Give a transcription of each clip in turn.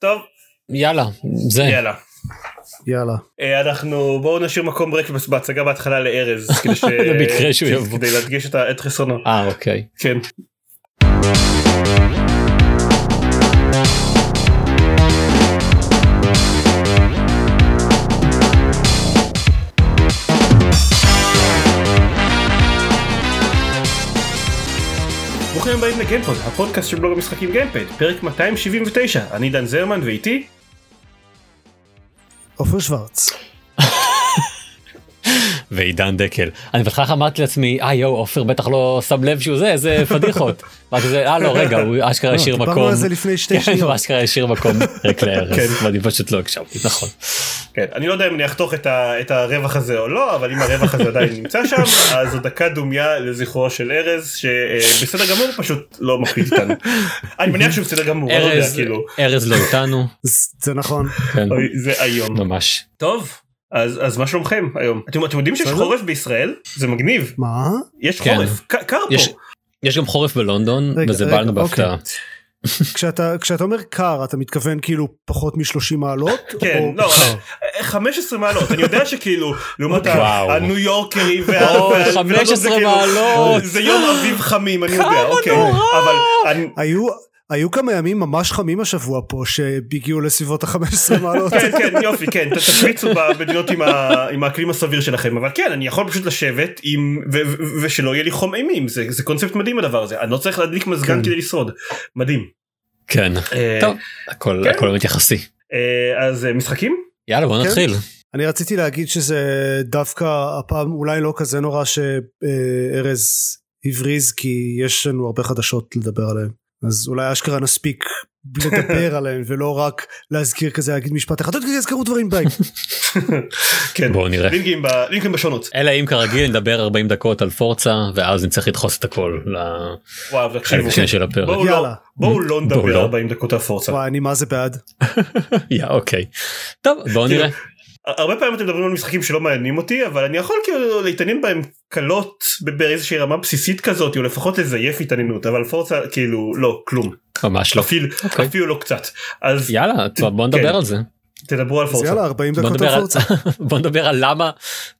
טוב יאללה זה יאללה יאללה. אה, אנחנו בואו נשאיר מקום ריק בהצגה בהתחלה לארז כדי ש... למקרה שהוא יבוא. כדי להדגיש את חסרונו. אה אוקיי כן. ברוכים הבאים לגיימפוד, הפודקאסט של בלוג המשחקים גיימפד, פרק 279, אני דן זרמן ואיתי עופר שוורץ. ועידן דקל אני בהתחלה אמרתי לעצמי אה יואו עופר בטח לא שם לב שהוא זה איזה פדיחות. רק זה אה לא רגע הוא אשכרה לא, השאיר דיברנו מקום. על זה לפני שתי כן, שניות. הוא אשכרה השאיר מקום ריק כן. לארז ואני פשוט לא הקשבתי נכון. כן, אני לא יודע אם אני אחתוך את, הרווח הזה או לא, אבל אם הרווח הזה עדיין נמצא שם, אז זו דקה דומיה לזכרו של ארז, שבסדר גמור פשוט לא מקפיד איתנו. אני מניח שהוא בסדר גמור, לא יודע, ארז כאילו, ארז לא איתנו. זה- נכון. כן, זה איום. ממש. טוב, אז, אז מה שלומכם היום? אתם, אתם יודעים שיש. חורף בישראל? זה מגניב, מה? יש כן. חורף, ק- קר יש- פה. יש גם חורף בלונדון רגע, וזה בא לנו בהפתעה. אוקיי. כשאתה כשאתה אומר קר אתה מתכוון כאילו פחות מ-30 מעלות? כן, או לא, קר? 15 מעלות, אני יודע שכאילו, לעומת. הניו יורקרים, וה- או, וה- 15 זה כאילו- מעלות. זה יום אביב חמים, אני יודע, כמה אוקיי, נורא. אבל היו היו כמה ימים ממש חמים השבוע פה שהגיעו לסביבות ה-15 מעלות. כן כן יופי כן תשוויצו במדינות עם ה- עם האקלים הסביר שלכם אבל כן אני יכול פשוט לשבת עם ו- ו- ושלא יהיה לי חום אימים זה זה קונספט מדהים הדבר הזה אני לא צריך להדליק מזגן כן. כדי לשרוד מדהים. כן. אה, טוב הכל כן. הכל באמת יחסי. אה, אז אה, משחקים יאללה בוא כן. נתחיל. אני רציתי להגיד שזה דווקא הפעם אולי לא כזה נורא שארז הבריז כי יש לנו הרבה חדשות לדבר עליהן. אז אולי אשכרה נספיק לדבר עליהן ולא רק להזכיר כזה להגיד משפט אחד "עוד כזה יזכרו דברים ביי. כן בואו נראה. לינקים ב- לינקים בשונות אלא אם כרגיל נדבר 40 דקות על פורצה ואז נצטרך לדחוס את הכל וואו לחלק השני של הפרק. בואו לא-. בואו לא נדבר לא. 40 דקות על פורצה. וואי אני מה זה בעד. יא אוקיי. טוב בואו נראה. הרבה פעמים אתם מדברים על משחקים שלא מעניינים אותי אבל אני יכול כאילו להתעניין בהם קלות באיזושהי רמה בסיסית כזאת או לפחות לזייף התעניינות אבל פורצה כאילו לא כלום ממש לא. אפילו אוקיי. אפילו לא קצת אז יאללה בוא כן. נדבר על זה. תדברו על פורצה. יאללה 40 בוא דקות על פורצה. בוא נדבר על למה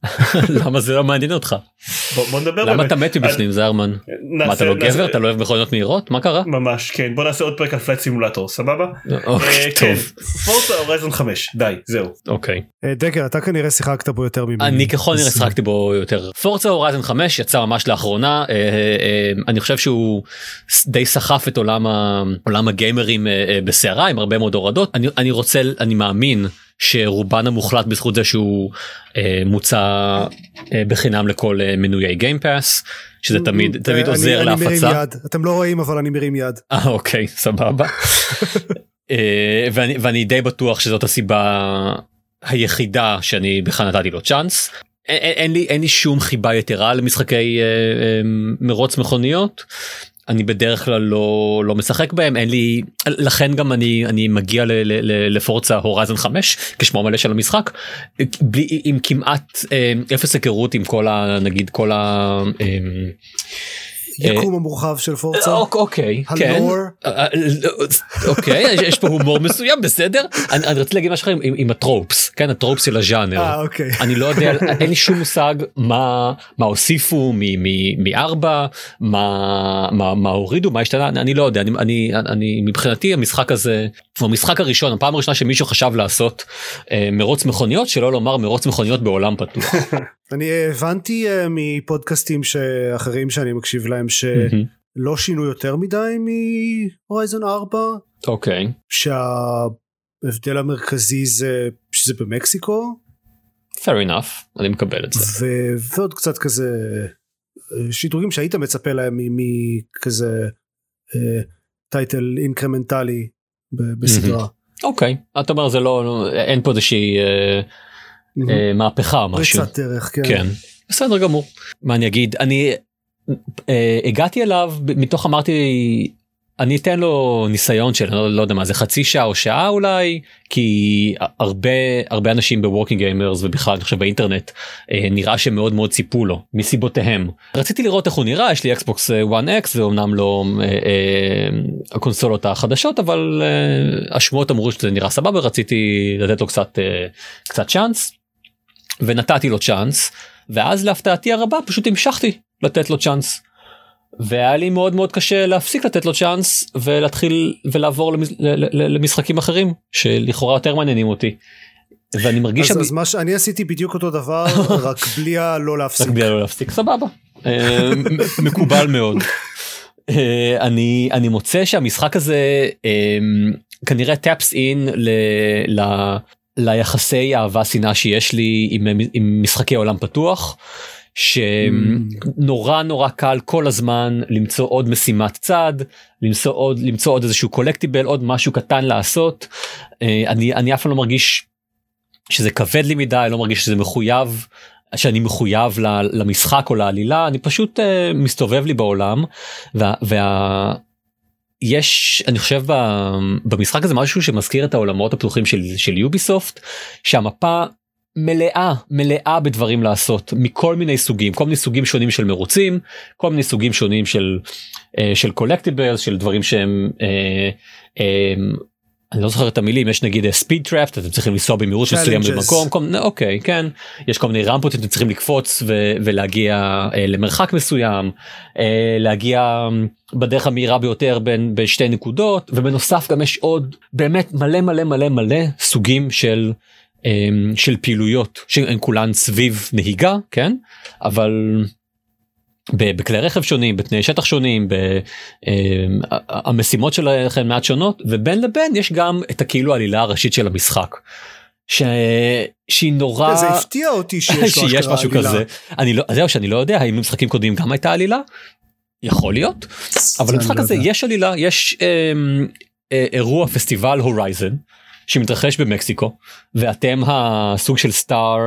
למה זה לא מעניין אותך. בוא, נדבר למה. אתה מת מבפנים זרמן? מה אתה לא גבר אתה לא אוהב מכוניות מהירות מה קרה? ממש כן בוא נעשה עוד פרק על Flight Simulator סבבה? אוקיי, אה, כן. טוב Forza Horizon 5 די זהו. אוקיי. אה, דקל אתה כנראה שיחקת בו יותר ממני. אני ככל הנראה אז- שיחקתי בו יותר. Forza Horizon 5 יצא ממש לאחרונה אה, אה, אה, אני חושב שהוא די סחף את עולם הגיימרים אה, אה, בסערה עם הרבה מאוד הורדות אני אני רוצה אני מאמין שרובן המוחלט בזכות זה שהוא אה, מוצע אה, בחינם לכל אה, מנויי גיימפאס שזה תמיד אה, תמיד אני- עוזר אני מרים להפצה. יד. אתם לא רואים אבל אני מרים יד. אה אוקיי סבבה. אה, ואני ואני די בטוח שזאת הסיבה היחידה שאני בכלל נתתי לו צ'אנס. אין, אין, אין לי אין לי שום חיבה יתרה למשחקי אה, אה, מרוץ מכוניות. אני בדרך כלל לא לא משחק בהם אין לי לכן גם אני אני מגיע ל, ל, ל, לפורצה הורייזן 5 כשמו המלא של המשחק בלי עם כמעט אה, אפס היכרות עם כל ה... נגיד כל ה... אה, יקום המורחב של פורצה. אוק- אוקיי כן. אה, אה, אוקיי יש- פה הומור מסוים בסדר אני רציתי להגיד משהו אחר עם- הטרופס כן הטרופס של הז'אנר. אה אוקיי. אני לא יודע אין לי שום מושג מה הוסיפו מארבע מה הורידו מה השתנה אני לא יודע אני אני אני מבחינתי המשחק הזה הוא המשחק הראשון הפעם הראשונה שמישהו חשב לעשות אה, מרוץ מכוניות שלא לומר מרוץ מכוניות בעולם פתוח. אני הבנתי אה, מפודקאסטים שאחרים שאני מקשיב להם שלא שינו יותר מדי מהורייזון 4 אוקיי. שההבדל המרכזי זה שזה במקסיקו? Fair enough אני מקבל את זה. ו- ועוד קצת כזה אה, שדרוגים שהיית מצפה להם מכזה אה, title אינקרמנטלי בסדרה. אוקיי אתה אומר זה לא לא- אין פה איזושהי אה, אה, מהפכה או משהו. פריצת דרך כן. כן. בסדר גמור. מה אני אגיד? אני אה, הגעתי אליו מתוך אמרתי אני אתן לו ניסיון של לא, לא יודע מה זה חצי שעה או שעה אולי כי הרבה הרבה אנשים ב Working Gamers ובכלל אני חושב באינטרנט אה, נראה שמאוד מאוד ציפו לו מסיבותיהם. רציתי לראות איך הוא נראה יש לי אקסבוקס 1x זה אמנם לא אה, אה, הקונסולות החדשות אבל אה, השמועות אמרו שזה נראה סבבה רציתי לתת לו קצת אה, קצת צ'אנס ונתתי לו צ'אנס ואז להפתעתי הרבה פשוט המשכתי לתת לו צ'אנס. והיה לי מאוד מאוד קשה להפסיק לתת לו צ'אנס ולהתחיל ולעבור למש, למשחקים אחרים שלכאורה יותר מעניינים אותי. ואני מרגיש אז, אז מה שאני עשיתי בדיוק אותו דבר רק בלי הלא להפסיק. רק בלי הלא להפסיק סבבה אה, מקובל מאוד. אה, אני אני מוצא שהמשחק הזה אה, כנראה טאפס אין. ליחסי אהבה שנאה שיש לי עם, עם משחקי עולם פתוח. שנורא נורא קל כל הזמן למצוא עוד משימת צד למצוא עוד למצוא עוד איזשהו קולקטיבל עוד משהו קטן לעשות אה, אני אני אף פעם לא מרגיש שזה כבד לי מדי לא מרגיש שזה מחויב שאני מחויב למשחק או לעלילה אני פשוט uh, מסתובב לי בעולם וה, וה... יש אני חושב במשחק הזה משהו שמזכיר את העולמות הפתוחים של, של יוביסופט שהמפה מלאה מלאה בדברים לעשות מכל מיני סוגים כל מיני סוגים שונים של מרוצים כל מיני סוגים שונים של uh, של קולקטיבלס של דברים שהם uh, um, אני לא זוכר את המילים יש נגיד ספיד טראפט אתם צריכים לנסוע במהירות מסוים במקום כל, אוקיי כן יש כל מיני רמפות אתם צריכים לקפוץ ו, ולהגיע uh, למרחק מסוים uh, להגיע בדרך המהירה ביותר בין בשתי נקודות ובנוסף גם יש עוד באמת מלא מלא מלא מלא סוגים של. אמ, של פעילויות שהן כולן סביב נהיגה כן אבל בכלי רכב שונים בתנאי שטח שונים אמ, המשימות שלכם מעט שונות ובין לבין יש גם את הכאילו העלילה הראשית של המשחק. ש... שהיא נורא זה הפתיע אותי שיש, שיש משהו עלילה. כזה אני לא זהו שאני לא יודע האם במשחקים קודמים גם הייתה עלילה. יכול להיות אבל במשחק לא הזה יש עלילה יש אה, אה, אירוע פסטיבל הורייזן שמתרחש במקסיקו ואתם הסוג של סטאר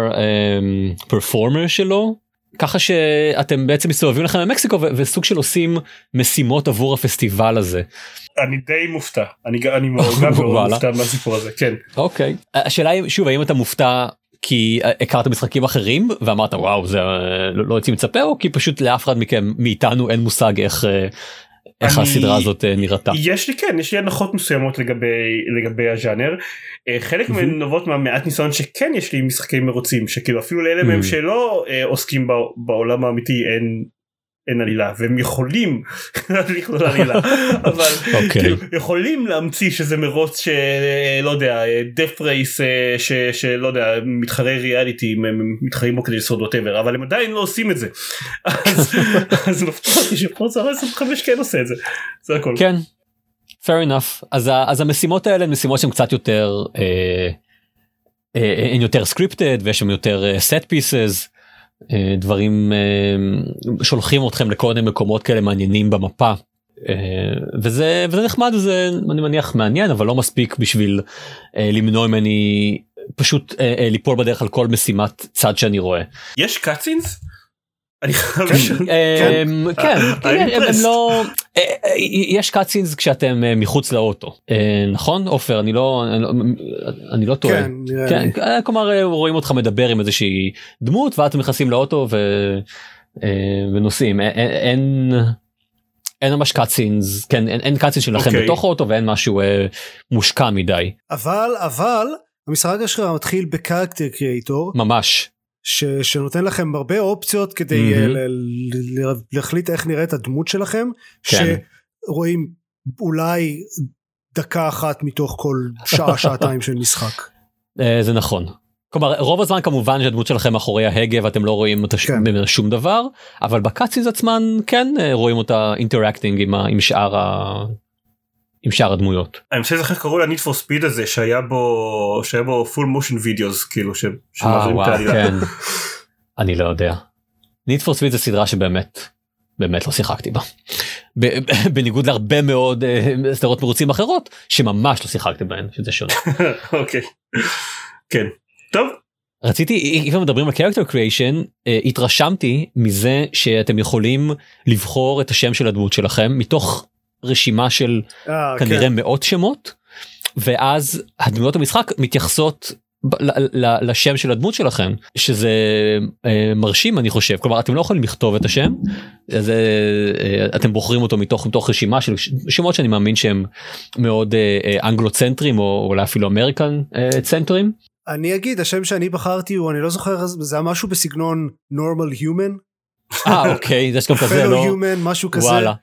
פרפורמר שלו ככה שאתם בעצם מסתובבים לכם במקסיקו וסוג של עושים משימות עבור הפסטיבל הזה. אני די מופתע. אני אני מאוד מופתע מהסיפור הזה כן. אוקיי. השאלה היא שוב האם אתה מופתע כי הכרת משחקים אחרים ואמרת וואו זה לא, לא הייתי מצפה או כי פשוט לאף אחד מכם מאיתנו אין מושג איך אה, איך אני... הסדרה הזאת אה, נראתה. יש לי כן יש לי הנחות מסוימות לגבי לגבי הז'אנר. אה, חלק מהן נובעות מהמעט ניסיון שכן יש לי משחקי מרוצים שכאילו אפילו לאלה מהם שלא אה, עוסקים בעולם האמיתי אין אין עלילה והם יכולים לכלול עלילה אבל okay. אוקיי. כאילו, יכולים להמציא שזה מרוץ שלא יודע דף רייס שלא יודע מתחרי ריאליטי הם מתחרים בו כדי לשרוד ווטאבר אבל הם עדיין לא עושים את זה אז, אז מפתיע אותי שפורצה 25 כן עושה את זה זה הכל כן fair enough אז, אז המשימות האלה הן משימות שהן קצת יותר אה, אה, הן יותר סקריפטד ויש שם יותר אה, set pieces. אה, דברים אה, שולחים אתכם לכל מיני מקומות כאלה מעניינים במפה. אה, וזה וזה נחמד זה אני מניח מעניין אבל לא מספיק בשביל למנוע ממני פשוט ליפול בדרך על כל משימת צד שאני רואה. יש קאצינס? אני חייב לשאול. כן, כן, כן הם לא, אה, אה, יש קאצינס כשאתם אה, מחוץ לאוטו, נכון עופר? אני לא, אני לא טועה. כן, כלומר רואים אותך מדבר עם איזושהי דמות ואז אתם נכנסים לאוטו ונוסעים, אין... אין ממש קאצינס כן אין, אין קאצינס שלכם okay. בתוך האוטו ואין משהו אה, מושקע מדי. אבל אבל המשחק שלך מתחיל בקרקטר קריאטור ממש ש, שנותן לכם הרבה אופציות כדי mm-hmm. ל, ל, ל, להחליט איך נראית הדמות שלכם כן. שרואים אולי דקה אחת מתוך כל שעה שעתיים של משחק. אה, זה נכון. כלומר רוב הזמן כמובן שהדמות שלכם מאחורי ההגה ואתם לא רואים אותה כן. שום דבר אבל בקאטסינז עצמן כן אה, רואים אותה interacting עם, עם שאר עם שאר הדמויות. אני חושב איך קראו לניט פור ספיד הזה שהיה בו שהיה בו full motion videos כאילו שמעבירים את העלילה. כן. אני לא יודע. ניט פור ספיד זה סדרה שבאמת באמת לא שיחקתי בה. בניגוד להרבה מאוד אה, סדרות מרוצים אחרות שממש לא שיחקתי בהן שזה שונה. אוקיי. כן. טוב. רציתי אם מדברים על character creation אה, התרשמתי מזה שאתם יכולים לבחור את השם של הדמות שלכם מתוך רשימה של אה, כנראה כן. מאות שמות ואז הדמויות המשחק מתייחסות ב- ל- ל- לשם של הדמות שלכם שזה אה, מרשים אני חושב כלומר אתם לא יכולים לכתוב את השם אז אה, אה, אתם בוחרים אותו מתוך מתוך רשימה של שמות שאני מאמין שהם מאוד אה, אה, אנגלו-צנטרים או אולי אפילו אמריקן אה, צנטרים. אני אגיד השם שאני בחרתי הוא אני לא זוכר זה היה משהו בסגנון normal human אה אוקיי יש גם כזה לא human משהו כזה. וואלה.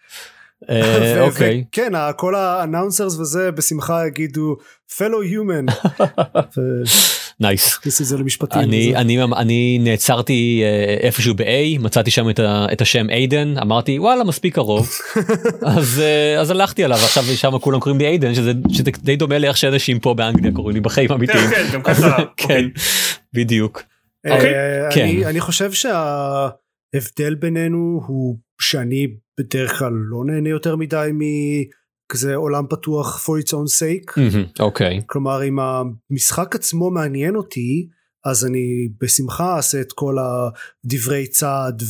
אה, אוקיי וכן ה- כל האנאונסרס וזה בשמחה יגידו fellow human. נייס. נכניס את זה למשפטים. אני וזה. אני אני נעצרתי אה, איפשהו ב-A מצאתי שם את, ה, את השם איידן אמרתי וואלה מספיק קרוב אז אה, אז הלכתי עליו עכשיו שם כולם קוראים לי איידן שזה שזה די דומה לאיך שאנשים פה באנגליה קוראים לי בחיים אמיתיים. כן, גם ככה. כן אוקיי. בדיוק. אוקיי. כן. אני- אני חושב שההבדל בינינו הוא שאני בדרך כלל לא נהנה יותר מדי מכזה עולם פתוח for its own sake. אוקיי כלומר אם המשחק עצמו מעניין אותי אז אני בשמחה אעשה את כל הדברי צעד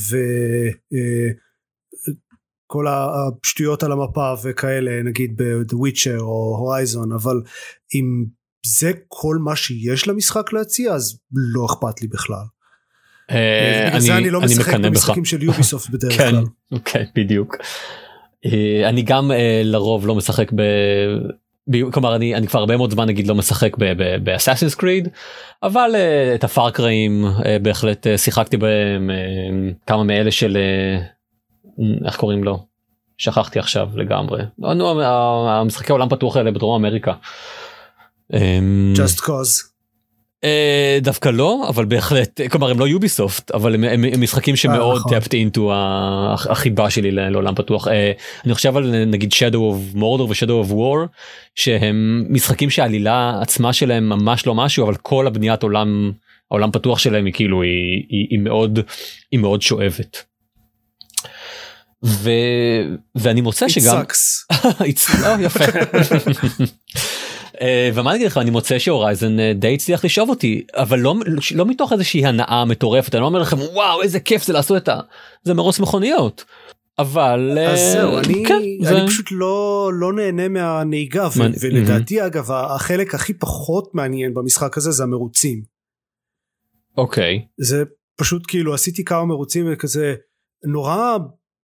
וכל השטויות על המפה וכאלה נגיד ב-The Witcher או Horizon אבל אם זה כל מה שיש למשחק להציע אז לא אכפת לי בכלל. אה, זה אני לא משחק. במשחקים של יוביסופט בדרך כן, כלל. כן, בדיוק. אה, אני גם אה, לרוב לא משחק ב... כלומר אני אני כבר הרבה מאוד זמן נגיד לא משחק באסאסינס קריד אבל את הפארקראים בהחלט שיחקתי בהם כמה מאלה של איך קוראים לו שכחתי עכשיו לגמרי לא, נו, המשחקי עולם פתוח האלה בדרום אמריקה. Just cause. אה, דווקא לא אבל בהחלט כלומר הם לא יוביסופט אבל הם, הם, הם משחקים שמאוד נכון. tapped into ה- החיבה שלי לעולם פתוח אה, אני חושב על נגיד shadow of mordor ו-shadow of war שהם משחקים שהעלילה עצמה שלהם ממש לא משהו אבל כל הבניית עולם העולם פתוח שלהם היא כאילו היא, היא, היא מאוד היא מאוד שואבת. ו... ואני מוצא It שגם sucks. It's- אה, יפה. ומה אני אגיד לך אני מוצא שהורייזן אה, די הצליח לשאוב אותי אבל לא לא מתוך איזושהי הנאה מטורפת אני לא אומר לכם וואו איזה כיף זה לעשות את ה... זה מרוץ מכוניות. אבל אה, אז זהו אני כן, זה- אני פשוט לא לא נהנה מהנהיגה ו- מעניין. ולדעתי אגב החלק הכי פחות מעניין במשחק הזה זה המרוצים. אוקיי זה פשוט כאילו עשיתי כמה מרוצים וכזה נורא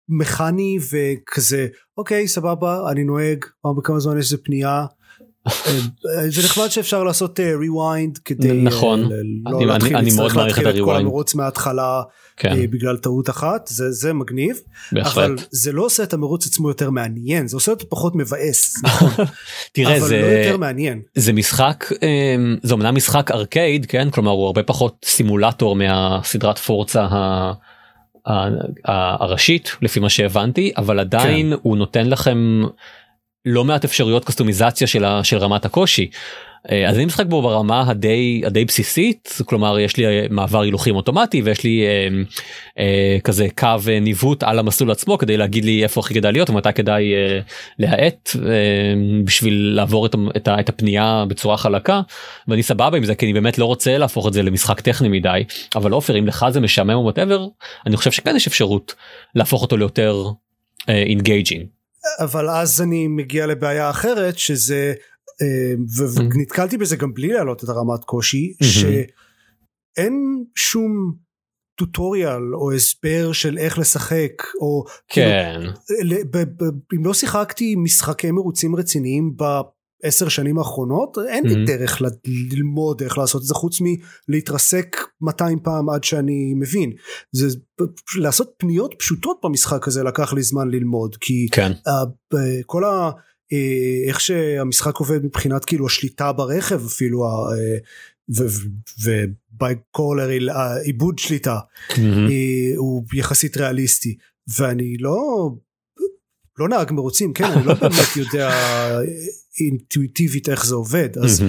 מכני וכזה אוקיי סבבה אני נוהג פעם בכמה זמן יש איזה פנייה. אה, זה נחמד שאפשר לעשות ריוויינד כדי אה, נכון. אני- לא להתחיל להצטרך מעריך את להתחיל את כל. המרוץ מההתחלה כן אה, בגלל טעות אחת זה זה מגניב אבל זה לא עושה את המרוץ עצמו יותר מעניין זה עושה אותו פחות מבאס נכון, תראה זה לא יותר מעניין זה משחק אה, זה אמנם משחק ארקייד כן כלומר הוא הרבה פחות סימולטור מהסדרת פורצה הראשית לפי מה שהבנתי אבל עדיין כן. הוא נותן לכם לא מעט אפשרויות קסטומיזציה של, ה- של רמת הקושי. אה, אז אני משחק בו ברמה הדי הדי בסיסית כלומר יש לי אה, מעבר הילוכים אוטומטי ויש לי אה, אה, כזה קו אה, ניווט על המסלול עצמו כדי להגיד לי איפה הכי כדאי להיות ומתי כדאי אה, להאט אה, בשביל לעבור את, את, את הפנייה בצורה חלקה ואני סבבה עם זה כי אני באמת לא רוצה להפוך את זה למשחק טכני מדי אבל עופר אם לך זה משעמם או whatever אני חושב שכן יש אפשרות להפוך אותו ליותר engaging. אבל אז אני מגיע לבעיה אחרת שזה אה, ונתקלתי בזה גם בלי להעלות את הרמת קושי mm-hmm. שאין שום טוטוריאל או הסבר של איך לשחק או כאילו, כן ב- אם לא שיחקתי משחקי מרוצים רציניים בעשר שנים האחרונות אין לי Mhm. דרך ל- ללמוד איך לעשות את זה חוץ מלהתרסק 200 פעם עד שאני מבין זה לעשות פניות פשוטות במשחק הזה לקח לי זמן ללמוד כי כן ב- כל ה... אה, איך שהמשחק עובד מבחינת כאילו השליטה ברכב אפילו אה, ובייקולר עיבוד שליטה. אה, הוא יחסית ריאליסטי ואני לא לא נהג מרוצים כן אני לא באמת יודע אינטואיטיבית איך זה עובד אז.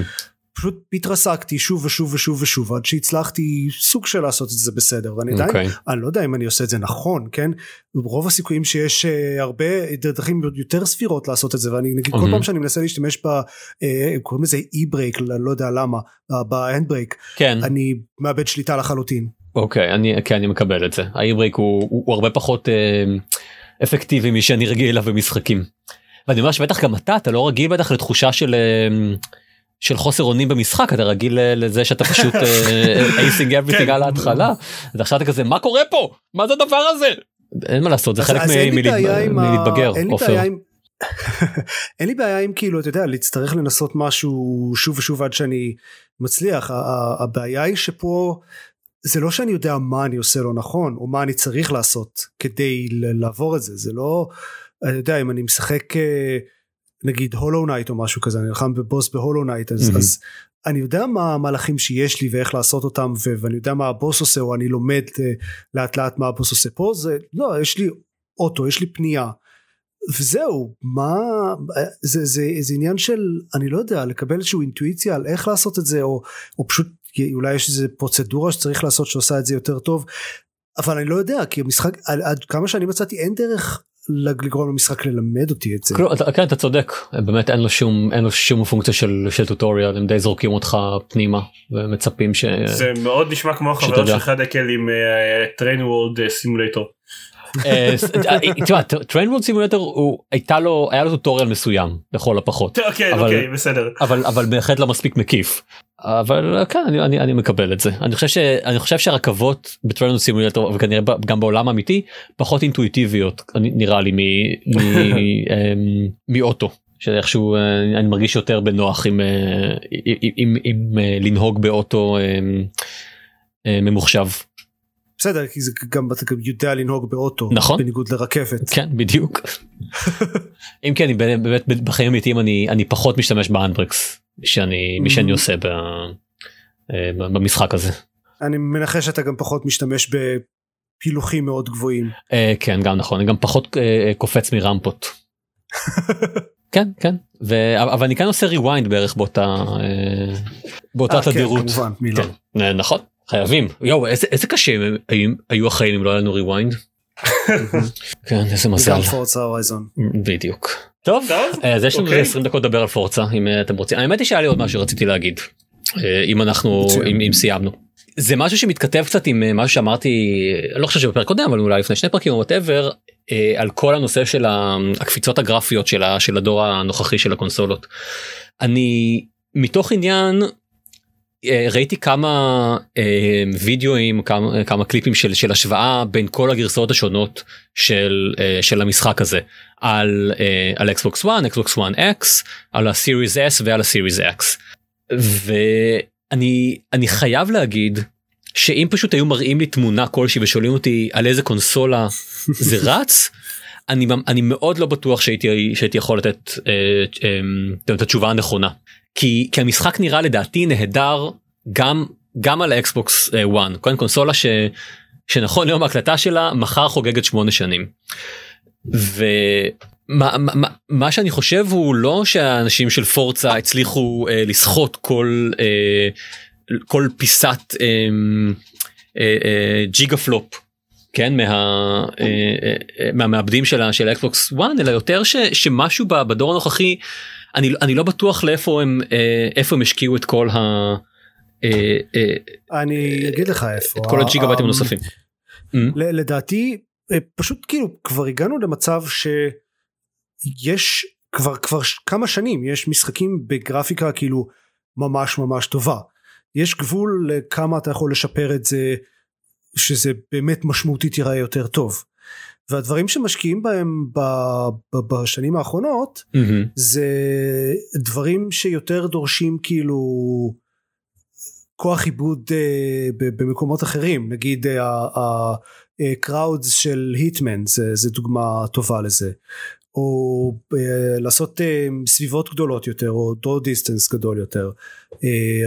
פשוט התרסקתי שוב ושוב ושוב ושוב עד שהצלחתי סוג של לעשות את זה בסדר ואני עדיין אוקיי. אני לא יודע אם אני עושה את זה נכון כן רוב הסיכויים שיש uh, הרבה דרכים יותר סבירות לעשות את זה ואני נגיד כל מהמם. פעם שאני מנסה להשתמש ב... uh, קוראים לזה אי ברייק לא יודע למה brake כן אני מאבד שליטה לחלוטין. אוקיי אני כן אני מקבל את זה ה e-brake הוא, הוא, הוא הרבה פחות אה, אפקטיבי משאני רגיל אליו במשחקים. ואני אומר שבטח גם אתה אתה לא רגיל בטח לתחושה של אה, של חוסר אונים במשחק אתה רגיל לזה שאתה פשוט acing אה, everything על ההתחלה ועכשיו אתה כזה מה קורה פה? מה זה הדבר הזה? אין מה לעשות זה חלק מלהתבגר. אין לי בעיה עם כאילו אתה יודע להצטרך לנסות משהו שוב ושוב עד שאני מצליח. הבעיה היא שפה זה לא שאני יודע מה אני עושה לא נכון או מה אני צריך לעשות כדי לעבור את זה זה לא אני יודע אם אני משחק אה, נגיד הולו נייט או משהו כזה אני נלחם בבוס בהולו נייט אז, mm-hmm. אז אני יודע מה המהלכים שיש לי ואיך לעשות אותם ו- ואני יודע מה הבוס עושה או אני לומד uh, לאט לאט מה הבוס עושה פה זה לא יש לי אוטו יש לי פנייה וזהו מה זה, זה, זה עניין של אני לא יודע לקבל איזושהי אינטואיציה על איך לעשות את זה או, או פשוט אולי יש איזה פרוצדורה שצריך לעשות שעושה את זה יותר טוב אבל אני לא יודע כי המשחק עד כמה שאני מצאתי אין דרך לגרום למשחק ללמד אותי את זה. אתה, כן אתה צודק באמת אין לו שום אין לו שום פונקציה של, של טוטוריאל הם די זורקים אותך פנימה ומצפים ש... זה מאוד נשמע כמו החבר שלך דקל עם טריין וורד סימולטור. טריין וורד סימולטור הוא הייתה לו היה לו טוטוריאל מסוים לכל הפחות. אוקיי אוקיי בסדר. אבל אבל בהחלט לא מספיק מקיף. אבל כן אני, אני, אני מקבל את זה. אני חושב שאני חושב שהרכבות בטריין סימולטור וכנראה גם בעולם האמיתי פחות אינטואיטיביות נראה לי אמ, מאוטו. שאיכשהו אה, אני מרגיש יותר בנוח עם, אה, עם, עם, עם אה, לנהוג באוטו אמ, ממוחשב. בסדר כי זה גם אתה גם יודע לנהוג באוטו נכון בניגוד לרכבת כן בדיוק אם כן אני באמת בחיים אמיתיים אני אני פחות משתמש ב handbrakes שאני מי שאני עושה אה, במשחק הזה. אני מנחש שאתה גם פחות משתמש בפילונים מאוד גבוהים. אה, כן גם נכון אני גם פחות אה, קופץ מרמפות. כן כן ו... אבל אני כן עושה rewind בערך באותה באותה כן, תדירות. לא. כן, נכון חייבים יואו איזה, איזה קשה היו, היו החיים אם לא היה לנו rewind. כן איזה מזל. גם פורצה הורייזון. בדיוק. טוב, אז יש לנו 20 דקות לדבר על פורצה אם אתם רוצים. האמת היא שהיה לי עוד משהו שרציתי להגיד אם אנחנו אם סיימנו. זה משהו שמתכתב קצת עם משהו שאמרתי לא חושב שבפרק קודם אבל אולי לפני שני פרקים או whatever על כל הנושא של הקפיצות הגרפיות של הדור הנוכחי של הקונסולות. אני מתוך עניין אה, ראיתי כמה אה, וידאוים כמה, כמה קליפים של, של השוואה בין כל הגרסאות השונות של, אה, של המשחק הזה על, אה, על Xbox One, Xbox One X, על ה-Series S ועל ה-Series X. ואני אני חייב להגיד שאם פשוט היו מראים לי תמונה כלשהי ושואלים אותי על איזה קונסולה זה רץ אני, אני מאוד לא בטוח שהייתי, שהייתי יכול לתת אה, אה, את התשובה הנכונה. כי, כי המשחק נראה לדעתי נהדר גם גם על האקסבוקס 1 אה, קודם קונסולה ש, שנכון ליום ההקלטה שלה מחר חוגגת שמונה שנים. ומה מה, מה שאני חושב הוא לא שהאנשים של פורצה הצליחו אה, לסחוט כל אה, כל פיסת אה, אה, אה, gigaflop כן מה, אה, אה, אה מהמעבדים של, של האקסבוקס 1 אלא יותר ש, שמשהו בדור הנוכחי אני, אני לא בטוח לאיפה הם אה, איפה הם השקיעו את כל ה... אה, אה, אני אגיד לך איפה. את כל הג'יגה בייטים הנוספים. Mm? לדעתי פשוט כאילו כבר הגענו למצב שיש כבר כבר כמה שנים יש משחקים בגרפיקה כאילו ממש ממש טובה. יש גבול לכמה אתה יכול לשפר את זה שזה באמת משמעותית ייראה יותר טוב. והדברים שמשקיעים בהם ב, ב, בשנים האחרונות mm-hmm. זה דברים שיותר דורשים כאילו כוח עיבוד uh, במקומות אחרים נגיד הקראודס uh, uh, של היטמן זה, זה דוגמה טובה לזה או uh, לעשות uh, סביבות גדולות יותר או draw distance גדול יותר. uh,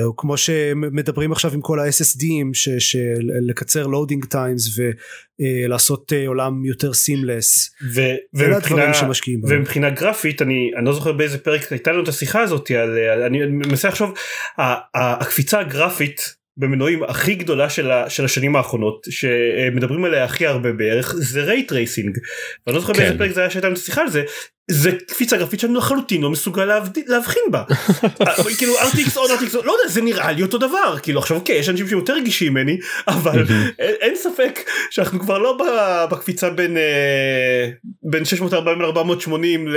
או כמו שמדברים עכשיו עם כל ה-SSDים לקצר loading times ולעשות עולם יותר seamless ומבחינה, ומבחינה גרפית אני, אני לא זוכר באיזה פרק הייתה לנו את השיחה הזאת על, על אני מנסה לחשוב הקפיצה הגרפית במנועים הכי גדולה של, ה, של השנים האחרונות שמדברים עליה הכי הרבה בערך זה ray tracing. ואני לא זוכר כן. באיזה פרק זה היה שהייתה לנו שיחה על זה זה קפיצה גרפית שאני לחלוטין לא מסוגל להבד... להבחין בה. אה, כאילו RTX או RTX לא יודע זה נראה לי אותו דבר כאילו עכשיו אוקיי יש אנשים שיותר רגישים ממני אבל אין, אין ספק שאנחנו כבר לא בקפיצה בין אה, בין 640 ל 480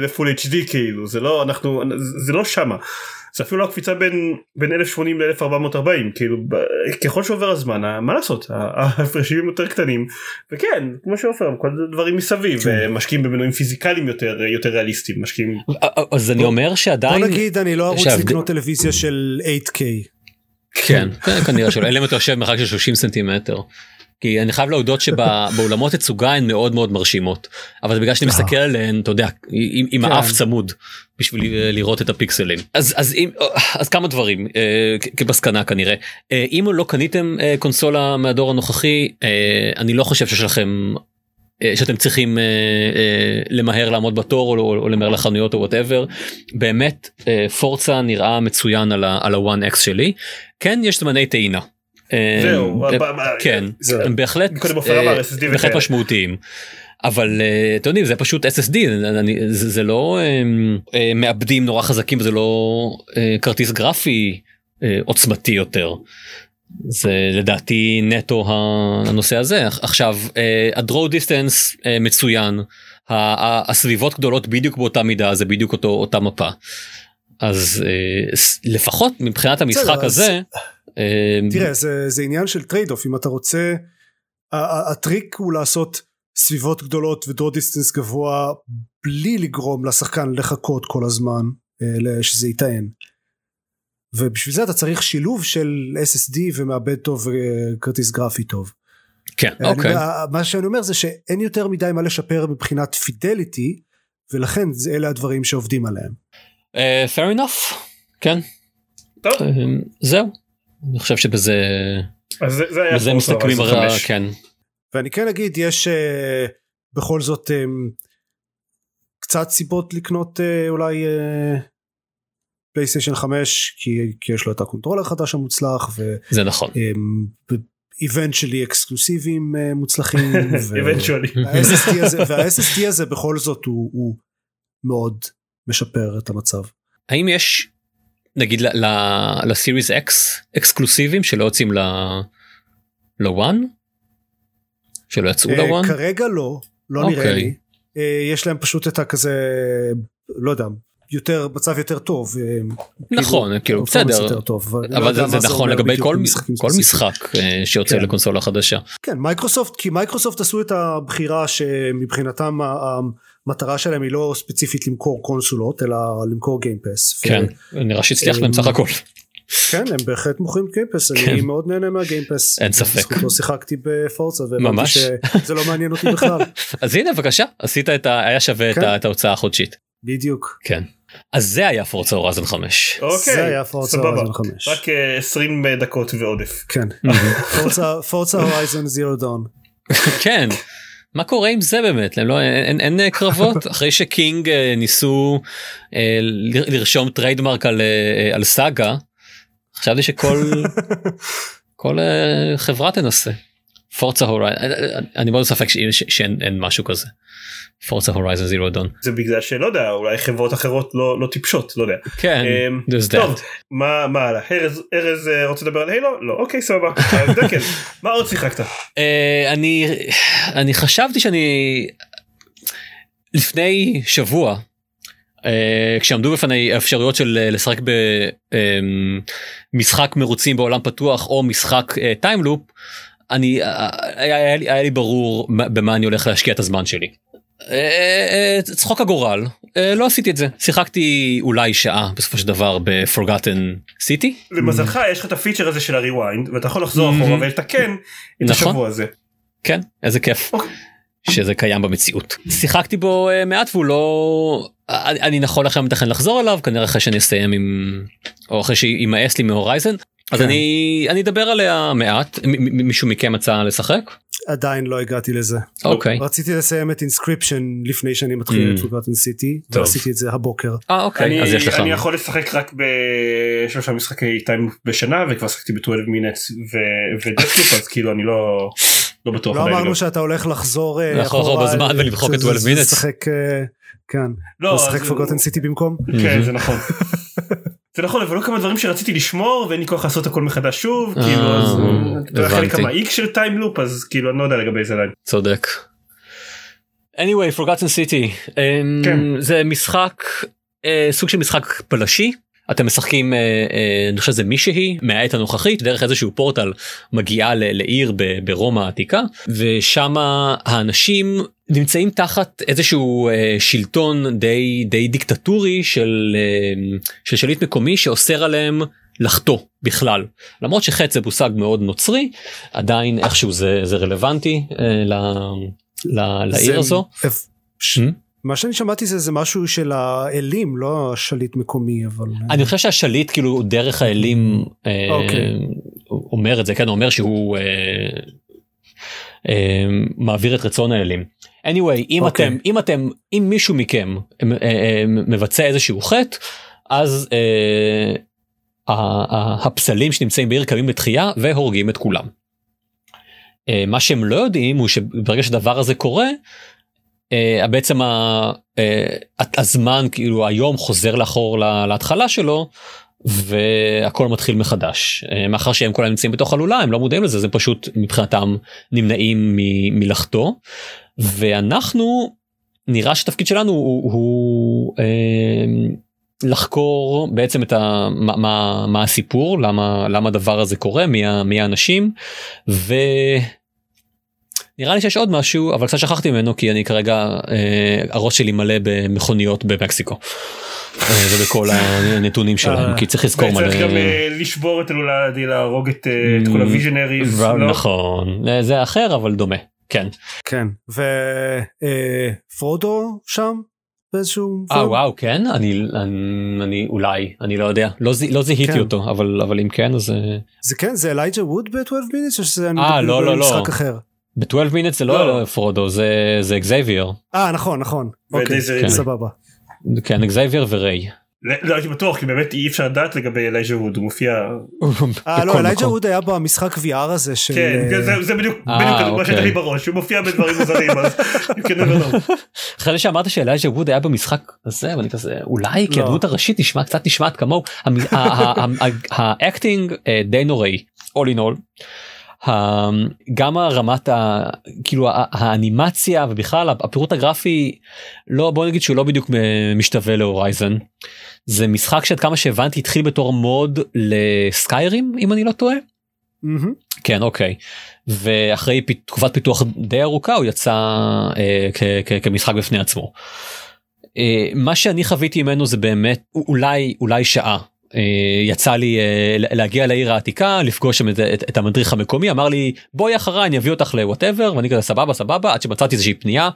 לפול HD כאילו זה לא אנחנו זה לא שמה. זה אפילו לא הקפיצה בין בין 1080 ל-1440 כאילו ככל שעובר הזמן מה לעשות ההפרשים יותר קטנים וכן כמו שעופר כל הדברים מסביב כן. משקיעים במנועים פיזיקליים יותר יותר ריאליסטיים משקיעים אז אני אומר שעדיין בוא נגיד אני לא ארוץ לקנות טלוויזיה של 8K. כן כנראה שלא אלא אם אתה יושב מרחק של 30 סנטימטר. כי אני חייב להודות שבאולמות תצוגה הן מאוד מאוד מרשימות אבל בגלל שאני מסתכל עליהן אתה יודע עם, עם כן. האף צמוד בשביל לראות את הפיקסלים. אז אז אם אז כמה דברים אה, כמסקנה כנראה. אה, אם לא קניתם אה, קונסולה מהדור הנוכחי אה, אני לא חושב שיש לכם אה, שאתם צריכים אה, אה, למהר לעמוד בתור או, או, או למהר לחנויות או וואטאבר באמת אה, פורצה נראה מצוין על ה-1x שלי. כן יש זמני טעינה זהו, אה, כן, בהחלט בהחלט משמעותיים. אבל אתם יודעים זה פשוט SSD זה לא מעבדים נורא חזקים וזה לא כרטיס גרפי עוצמתי יותר. זה לדעתי נטו הנושא הזה עכשיו ה draw distance מצוין הסביבות גדולות בדיוק באותה מידה זה בדיוק אותו אותה מפה אז לפחות מבחינת המשחק הזה. אמ, תראה זה, זה עניין של trade off אם אתה רוצה הטריק הוא לעשות סביבות גדולות ו draw distance גבוה בלי לגרום לשחקן לחכות כל הזמן אה, שזה ייטען. ובשביל זה אתה צריך שילוב של SSD ומעבד טוב וכרטיס גרפי טוב. כן אוקיי. מה שאני אומר זה שאין יותר מדי מה לשפר מבחינת פידליטי ולכן אלה הדברים שעובדים עליהם. Uh, fair enough כן. טוב. Uh, זהו אני חושב שבזה אז זה, זה היה בזה מסתכלים רע, כן. ואני כן אגיד יש אה, בכל זאת אמ, קצת סיבות לקנות אה, אולי PlayStation אה, 5 כי, כי יש לו את ה controller החדש המוצלח וזה נכון eventually exclusive ים אה, מוצלחים וה-SSD הזה, וה-SSD הזה בכל זאת הוא, הוא מאוד משפר את המצב. האם יש נגיד ל Series X exclusive ים שלא יוצאים ל One? שלא יצאו לוואן? כרגע לא, לא נראה אוקיי. לי. אה, יש להם פשוט את הכזה, לא יודע, יותר מצב יותר טוב. אה, נכון, כאילו בסדר, לא אבל זה נכון לגבי כל משחק אה, שיוצא כן. לקונסולה חדשה. כן, מייקרוסופט, כי מייקרוסופט עשו את הבחירה שמבחינתם המטרה שלהם היא לא ספציפית למכור קונסולות אלא למכור Game Pass. כן, נראה שהצליח להם סך הכל. כן הם בהחלט מוכרים Game Pass אני כן. מאוד נהנה מה Game Pass אין ספק לא שיחקתי ב Forza ממש זה לא מעניין אותי בכלל אז הנה בבקשה עשית את ה... היה שווה כן. את ההוצאה החודשית בדיוק כן אז זה היה Forza Horizon 5. אוקיי, זה היה Forza Horizon 5. רק 20 אה, דקות ועודף. כן. Forza Horizon Zero Dawn. כן. מה קורה עם זה באמת לא אין, אין, אין קרבות אחרי ש King אה, ניסו אה, לרשום trademark על, אה, על סאגה חשבתי שכל כל אה, חברה תנסה. Forza Horizon אני מאוד ספק שאין משהו כזה. Forza Horizon Zero Dawn. זה בגלל שלא יודע אולי חברות אחרות לא, לא טיפשות לא יודע. כן. אמ, טוב מה מה הלאה ארז ארז רוצה לדבר על Halo? לא אוקיי סבבה. מה עוד שיחקת? אני אני חשבתי שאני לפני שבוע אה, כשעמדו בפני האפשרויות של אה, לשחק במשחק אמ, מרוצים בעולם פתוח או משחק time loop. אה, אני היה, היה, לי, היה לי ברור במה אני הולך להשקיע את הזמן שלי. אה, אה, צחוק הגורל אה, לא עשיתי את זה שיחקתי אולי שעה בסופו של דבר ב Forgotten City. למזלך יש לך את הפיצ'ר הזה של ה rewind ואתה יכול לחזור אחורה ולתקן את נכון. השבוע הזה. כן איזה כיף. אוקיי. שזה קיים במציאות. שיחקתי בו מעט והוא לא אני נכון עכשיו מתכנן לחזור אליו כנראה אחרי שאני אסיים עם או אחרי שימאס לי מ Horizon אז כן. אני אני אדבר עליה מעט. מישהו מכם מצא לשחק? עדיין לא הגעתי לזה. אוקיי. רציתי לסיים את Inscryption לפני שאני מתחיל אממ. את Forgotten City ועשיתי את זה הבוקר. אה אוקיי. אז יש לך. אני יכול לשחק רק בשלושה משחקי time בשנה וכבר שחקתי ב-12 Minutes ודסקליפ אז כאילו אני לא לא בטוח לא אמרנו שאתה הולך לחזור לחזור בזמן ולמחוק את 12 מינטס כן. לא, לשחק פורגוטן סיטי במקום? כן זה נכון. זה נכון אבל לא כמה דברים שרציתי לשמור ואין לי כוח לעשות הכל מחדש שוב אה, כאילו אז אתה יודע, חלק איקס של טיים לופ אז כאילו אני לא יודע לגבי זה עדיין. צודק. anyway forgotten city um, כן. זה משחק uh, סוג של משחק בלשי אתם משחקים uh, uh, אני חושב שזה מישהי מהעת הנוכחית דרך איזשהו פורטל מגיעה לעיר ברומא העתיקה ושם האנשים נמצאים תחת איזשהו uh, שלטון די די דיקטטורי של uh, של שליט מקומי שאוסר עליהם לחטוא בכלל למרות שחטא זה מושג מאוד נוצרי עדיין איכשהו זה זה רלוונטי uh, ל, ל, לעיר זה- הזו. ש- Hmm? מה שאני שמעתי זה זה משהו של האלים לא השליט מקומי אבל אני חושב שהשליט כאילו דרך האלים אה, אוקיי. אומר את זה כן אומר שהוא אה, אה, מעביר את רצון האלים. anyway אם אוקיי. אתם אם אתם אם מישהו מכם אה, אה, מבצע איזשהו חטא אז אה, הפסלים שנמצאים בעיר קמים לתחייה והורגים את כולם. אה, מה שהם לא יודעים הוא שברגע שהדבר הזה קורה אה, בעצם ה- אה, הזמן כאילו היום חוזר לאחור לה- להתחלה שלו והכל מתחיל מחדש. אה, מאחר שהם כולם נמצאים בתוך הלולה הם לא מודעים לזה זה פשוט מבחינתם נמנעים מ- מלחטוא ואנחנו נראה שהתפקיד שלנו הוא, הוא אה, לחקור בעצם את ה, מה, מה, מה הסיפור למה למה הדבר הזה קורה מי, מי האנשים ו... נראה לי שיש עוד משהו אבל קצת שכחתי ממנו כי אני כרגע אה, הראש שלי מלא במכוניות במקסיקו. אה, ובכל הנתונים שלהם אה, כי צריך לזכור וצריך מלא. גם אה, לשבור את הלולה כדי להרוג את כל הוויז'נריז. ו- לא? נכון זה אחר אבל דומה כן. כן ופרודו שם באיזשהו אה? וואו כן אני אני אולי אני לא יודע לא לא זיהיתי כן. אותו אבל אבל אם כן אז זה כן זה אלייג'ה ווד ב-12 Minutes או שזה אני אה, לא, לא, לא. משחק אחר ב-12 מינט זה לא. לא פרודו זה זה אקזייביר אה נכון נכון אוקיי כן. סבבה כן אקזייביר וריי. לא לא הייתי בטוח כי באמת אי אפשר לדעת לגבי אלייג'ה ווד הוא מופיע. אה לא אלייג'ה. ווד היה במשחק VR הזה של כן אה, זה- זה בדיוק אה, בדיוק הדוגמה אוקיי. שהייתה לי בראש הוא מופיע בדברים מוזרים אז never know. אחרי שאמרת שאלייג'ה ווד היה במשחק הזה ואני כזה אולי כי לא. הדמות הראשית נשמע קצת נשמעת כמוהו ה acting אה, די נוראי all in all. ה- גם הרמת ה... כאילו האנימציה ובכלל הפירוט הגרפי לא בוא נגיד שהוא לא בדיוק משתווה ל Horizon. זה משחק שעד כמה שהבנתי התחיל בתור mod ל Skyrim אם אני לא טועה. מהמם. כן אוקיי ואחרי פ- תקופת פיתוח די ארוכה הוא יצא אה, כ- כ- כמשחק בפני עצמו. אה, מה שאני חוויתי ממנו זה באמת אולי אולי שעה. אה, יצא לי אה, להגיע לעיר העתיקה לפגוש את, את, את המדריך המקומי אמר לי בואי אחריי אני אביא אותך לוואטאבר ואני כזה סבבה סבבה. עד שמצאתי איזושהי פנייה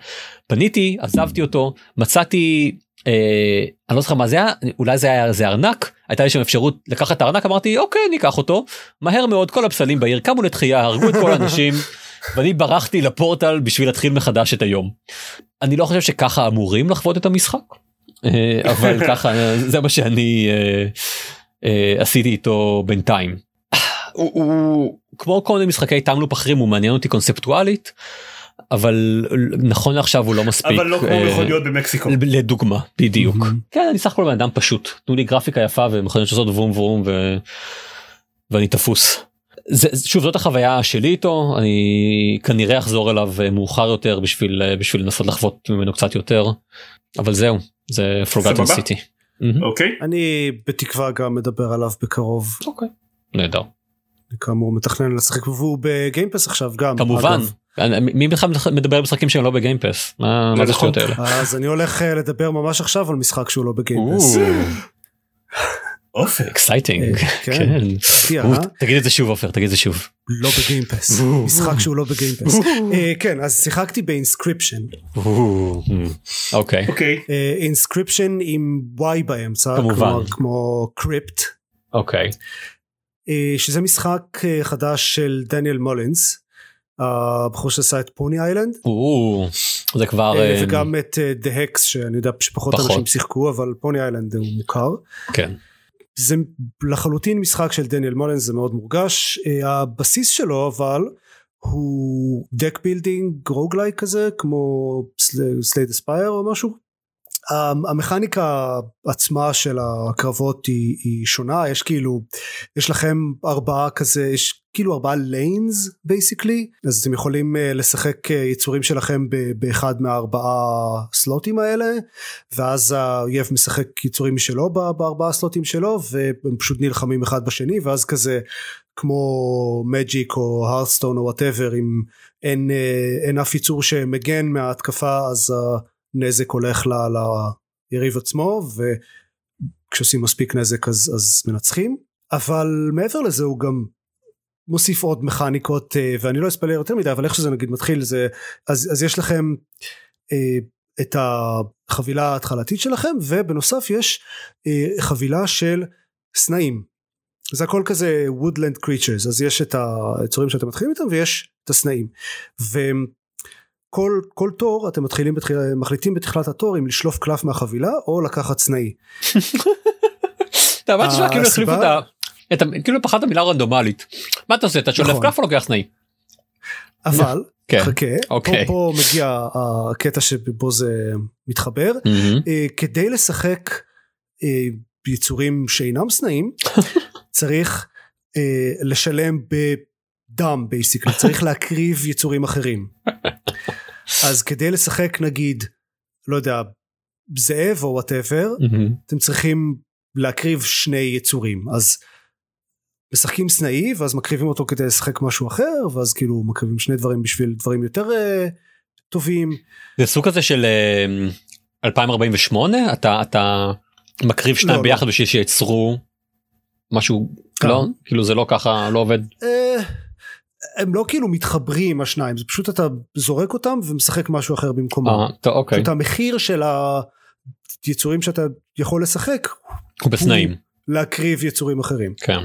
פניתי עזבתי אותו מצאתי אה, אני לא זוכר מה זה היה אולי זה היה איזה ארנק הייתה לי שם אפשרות לקחת את הארנק אמרתי אוקיי אני אקח אותו. מהר מאוד כל הפסלים בעיר קמו לתחייה הרגו את כל האנשים ואני ברחתי לפורטל בשביל להתחיל מחדש את היום. אני לא חושב שככה אמורים לחוות את המשחק אבל ככה אה, זה מה שאני אה, אה, עשיתי איתו בינתיים. הוא, הוא כמו כל מיני משחקי טעם אחרים הוא מעניין אותי קונספטואלית אבל נכון לעכשיו הוא לא מספיק אבל לא כמו אה, מכוניות במקסיקו. לדוגמה בדיוק. כן אני סך הכל בן אדם פשוט תנו לי גרפיקה יפה ומכוניות שעושות וום וום ו... ואני תפוס. זה, שוב זאת החוויה שלי איתו אני כנראה אחזור אליו אה, מאוחר יותר בשביל אה, בשביל לנסות לחוות ממנו קצת יותר אבל זהו זה. City. מהמם. אוקיי. אני בתקווה גם מדבר עליו בקרוב אוקיי. נהדר. כאמור מתכנן לשחק והוא ב Game Pass עכשיו גם כמובן מי בכלל מדבר על משחקים שהם לא ב Game Pass מה מה זה נכון. השטויות האלה. אז אני הולך אה, לדבר ממש עכשיו על משחק שהוא לא ב Game Pass. אופק. exciting. אה, כן. מפתיע, אה? תגיד את זה שוב עופר תגיד את זה שוב. לא ב Game Pass משחק שהוא לא ב Game Pass אה, כן אז שיחקתי ב Inscryption אוקיי אוקיי. Inscryption עם y באמצע כמובן. כמו crypt אוקיי שזה משחק חדש של דניאל מולינס הבחור שעשה את Pony Island זה כבר וגם את The Hex שאני יודע שפחות פחות. אנשים שיחקו אבל Pony Island הוא מוכר. כן זה לחלוטין משחק של דניאל מולינס זה מאוד מורגש. אה, הבסיס שלו אבל הוא deck building roguelike כזה כמו Slay the Spire או משהו המכניקה עצמה של הקרבות היא, היא שונה יש כאילו יש לכם ארבעה כזה יש כאילו ארבעה lanes basically אז אתם יכולים אה, לשחק אה, יצורים שלכם באחד מהארבעה slot ים האלה ואז האויב משחק יצורים שלו בארבעה slot ים שלו והם פשוט נלחמים אחד בשני ואז כזה כמו Magic או Hearthstone או whatever אם אין, אה, אין אף יצור שמגן מההתקפה אז הנזק הולך ל, ליריב עצמו וכשעושים מספיק נזק אז, אז מנצחים. אבל מעבר לזה הוא גם מוסיף עוד מכניקות אה, ואני לא אספיילר יותר מדי אבל איך שזה נגיד מתחיל זה אז, אז יש לכם אה, את החבילה ההתחלתית שלכם ובנוסף יש אה, חבילה של סנאים. זה הכל כזה woodland creatures אז יש את היצורים שאתם מתחילים איתם ויש את הסנאים וכל כל תור אתם מתחילים בתחיל, מחליטים בתחילת התור אם לשלוף קלף מהחבילה או לקחת סנאי. אתה אמרת שאתה כאילו החליפו את ה... כאילו פחדת מילה רנדומלית. מה אתה עושה אתה שולף נכון. קלף או לוקח סנאי? אבל כן. חכה אוקיי. פה, פה מגיע הקטע שבו זה מתחבר mm-hmm. כדי לשחק אה, יצורים שאינם סנאים צריך אה, לשלם בדם basically צריך להקריב יצורים אחרים אז כדי לשחק נגיד לא יודע זאב או whatever mm-hmm. אתם צריכים להקריב שני יצורים אז משחקים סנאי ואז מקריבים אותו כדי לשחק משהו אחר ואז כאילו מקריבים שני דברים בשביל דברים יותר uh, טובים. זה סוג כזה של uh, 2048 אתה אתה מקריב שניים לא, לא. ביחד לא. בשביל שיצרו משהו כן. לא כאילו זה לא ככה לא עובד. אה, הם לא כאילו מתחברים השניים זה פשוט אתה זורק אותם ומשחק משהו אחר במקומם. אה, אוקיי. את המחיר של היצורים שאתה יכול לשחק הוא בסנאים. להקריב יצורים אחרים. כן.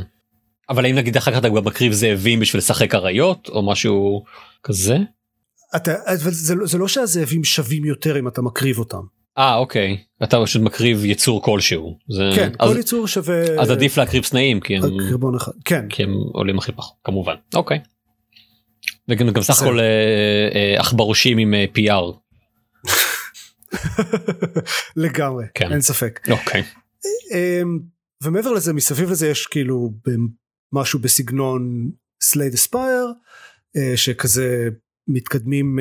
אבל האם נגיד אחר כך אתה מקריב זאבים בשביל לשחק אריות או משהו כזה? אתה, אבל זה, זה לא שהזאבים שווים יותר אם אתה מקריב אותם. אה אוקיי אתה פשוט מקריב יצור כלשהו זה כן אז, כל יצור שווה אז עדיף להקריב סנאים כי הם אחד. כן כי הם עולים הכי פחות כמובן אוקיי. וגם גם סך הכל אה, אה, עכברושים עם אה, PR. לגמרי כן. אין ספק. אוקיי. אמ, ומעבר לזה מסביב לזה יש כאילו משהו בסגנון Slay the Spire שכזה מתקדמים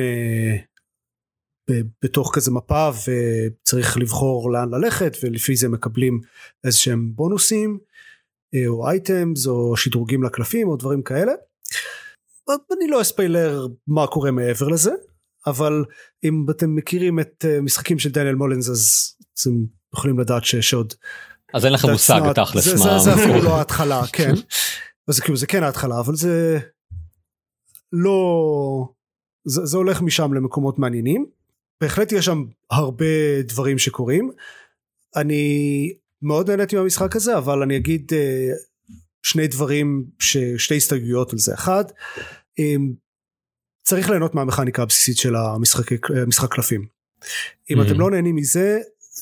בתוך כזה מפה וצריך לבחור לאן ללכת ולפי זה מקבלים איזה שהם בונוסים אה, או items או שדרוגים לקלפים או דברים כאלה. אני לא אספיילר מה קורה מעבר לזה אבל אם אתם מכירים את אה, משחקים של דניאל מולינס אז אתם יכולים לדעת שיש עוד. אז אין לכם מושג תכלס מה. זה, זה אפילו לא ההתחלה כן. אז כאילו זה כן ההתחלה אבל זה לא זה, זה הולך משם למקומות מעניינים בהחלט יש שם הרבה דברים שקורים. אני מאוד נהניתי מהמשחק הזה אבל אני אגיד uh, שני דברים. שתי הסתייגויות על זה. אחד, צריך ליהנות מהמכניקה הבסיסית של המשחק קלפים. אם mm-hmm. אתם לא נהנים מזה,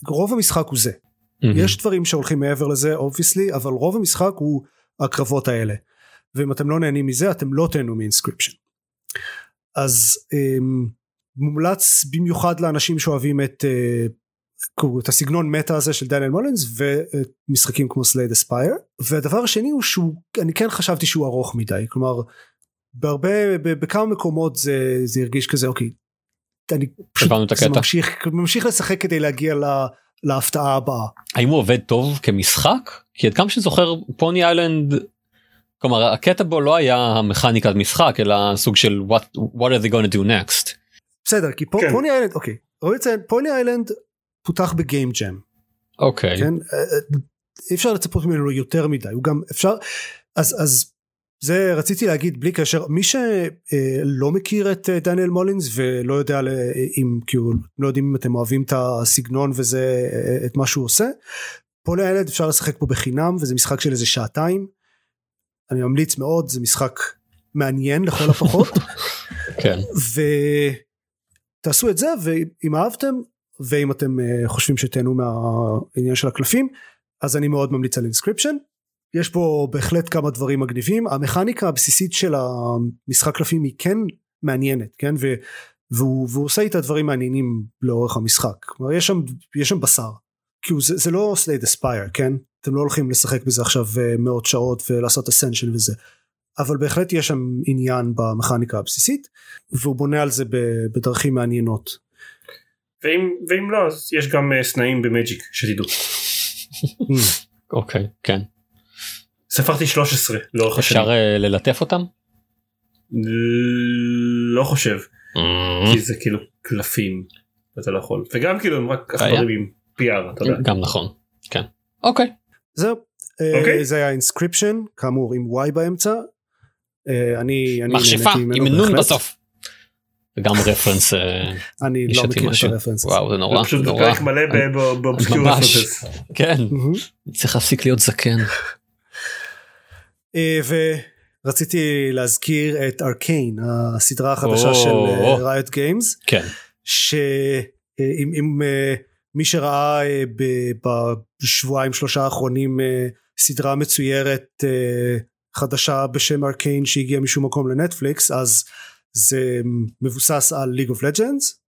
רוב המשחק הוא זה. Mm-hmm. יש דברים שהולכים מעבר לזה, obviously, אבל רוב המשחק הוא הקרבות האלה. ואם אתם לא נהנים מזה, אתם לא תהנו מ Inscryption. אז um, מומלץ במיוחד לאנשים שאוהבים את, uh, את הסגנון מטה הזה של דניאל מולינס ומשחקים כמו Slay the Spire והדבר השני הוא שהוא אני כן חשבתי שהוא ארוך מדי כלומר בהרבה בכמה מקומות זה זה הרגיש כזה אוקיי. אני פשוט ממשיך, ממשיך לשחק כדי להגיע לה, להפתעה הבאה. האם הוא עובד טוב כמשחק? כי עד כמה שזוכר פוני איילנד כלומר הקטע בו לא היה המכניקת משחק אלא סוג של what, what are they going to do next. בסדר כי פה, כן. פוני איילנד אוקיי ראוי לציין פוני איילנד פותח בגיים ג'ם. אוקיי. כן? אה, אה, אי אפשר לצפות ממנו יותר מדי הוא גם אפשר אז אז זה רציתי להגיד בלי קשר מי שלא מכיר את אה, דניאל מולינס ולא יודע אם כאילו לא יודעים אם אתם אוהבים את הסגנון וזה את מה שהוא עושה Pony Island אפשר לשחק פה בחינם וזה משחק של איזה שעתיים. אני ממליץ מאוד זה משחק מעניין לכל הפחות. כן. תעשו את זה ואם אהבתם ואם אתם חושבים שתהנו מהעניין של הקלפים אז אני מאוד ממליץ על Inscryption יש פה בהחלט כמה דברים מגניבים המכניקה הבסיסית של המשחק קלפים היא כן מעניינת כן והוא, והוא עושה איתה דברים מעניינים לאורך המשחק. כלומר יש שם, יש שם בשר. כאילו זה, זה לא Slay the Spire כן? אתם לא הולכים לשחק בזה עכשיו אה, מאות שעות ולעשות ascension וזה. אבל בהחלט יש שם עניין במכניקה הבסיסית והוא בונה על זה בדרכים מעניינות. ואם, ואם לא אז יש גם uh, סנאים במג'יק שתדעו. אוקיי okay, כן. ספרתי 13 לאורך השנים. אפשר uh, ללטף אותם? לא חושב. Mm-hmm. כי זה כאילו קלפים אתה לא יכול וגם כאילו הם רק עכברים עם PR אתה יודע. גם נכון כן אוקיי. זהו. אה, אוקיי. זה היה Inscryption כאמור עם y באמצע. אה, אני מכשפה עם נון בסוף. גם reference אה, אני לא מכיר את ה reference וואו זה נורא פשוט פרק מלא ב obscure כן צריך להפסיק להיות זקן. ורציתי להזכיר את Arcane הסדרה החדשה של Riot Games כן. שאם מי שראה בשבועיים שלושה האחרונים סדרה מצוירת חדשה בשם Arcane שהגיעה משום מקום לנטפליקס אז זה מבוסס על League of Legends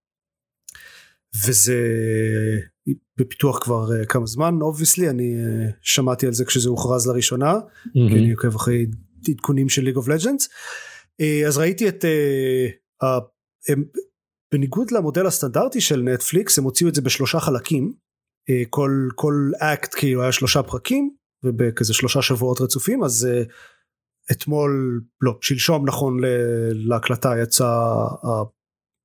וזה בפיתוח כבר uh, כמה זמן. obviously אני uh, שמעתי על זה כשזה הוכרז לראשונה mm-hmm. כי אני עוקב אחרי עדכונים של League of Legends אז ראיתי את uh, uh, הם, בניגוד למודל הסטנדרטי של נטפליקס הם הוציאו את זה בשלושה חלקים. uh, כל כל אקט כאילו היה שלושה פרקים ובכזה שלושה שבועות רצופים אז uh, אתמול לא שלשום נכון להקלטה יצא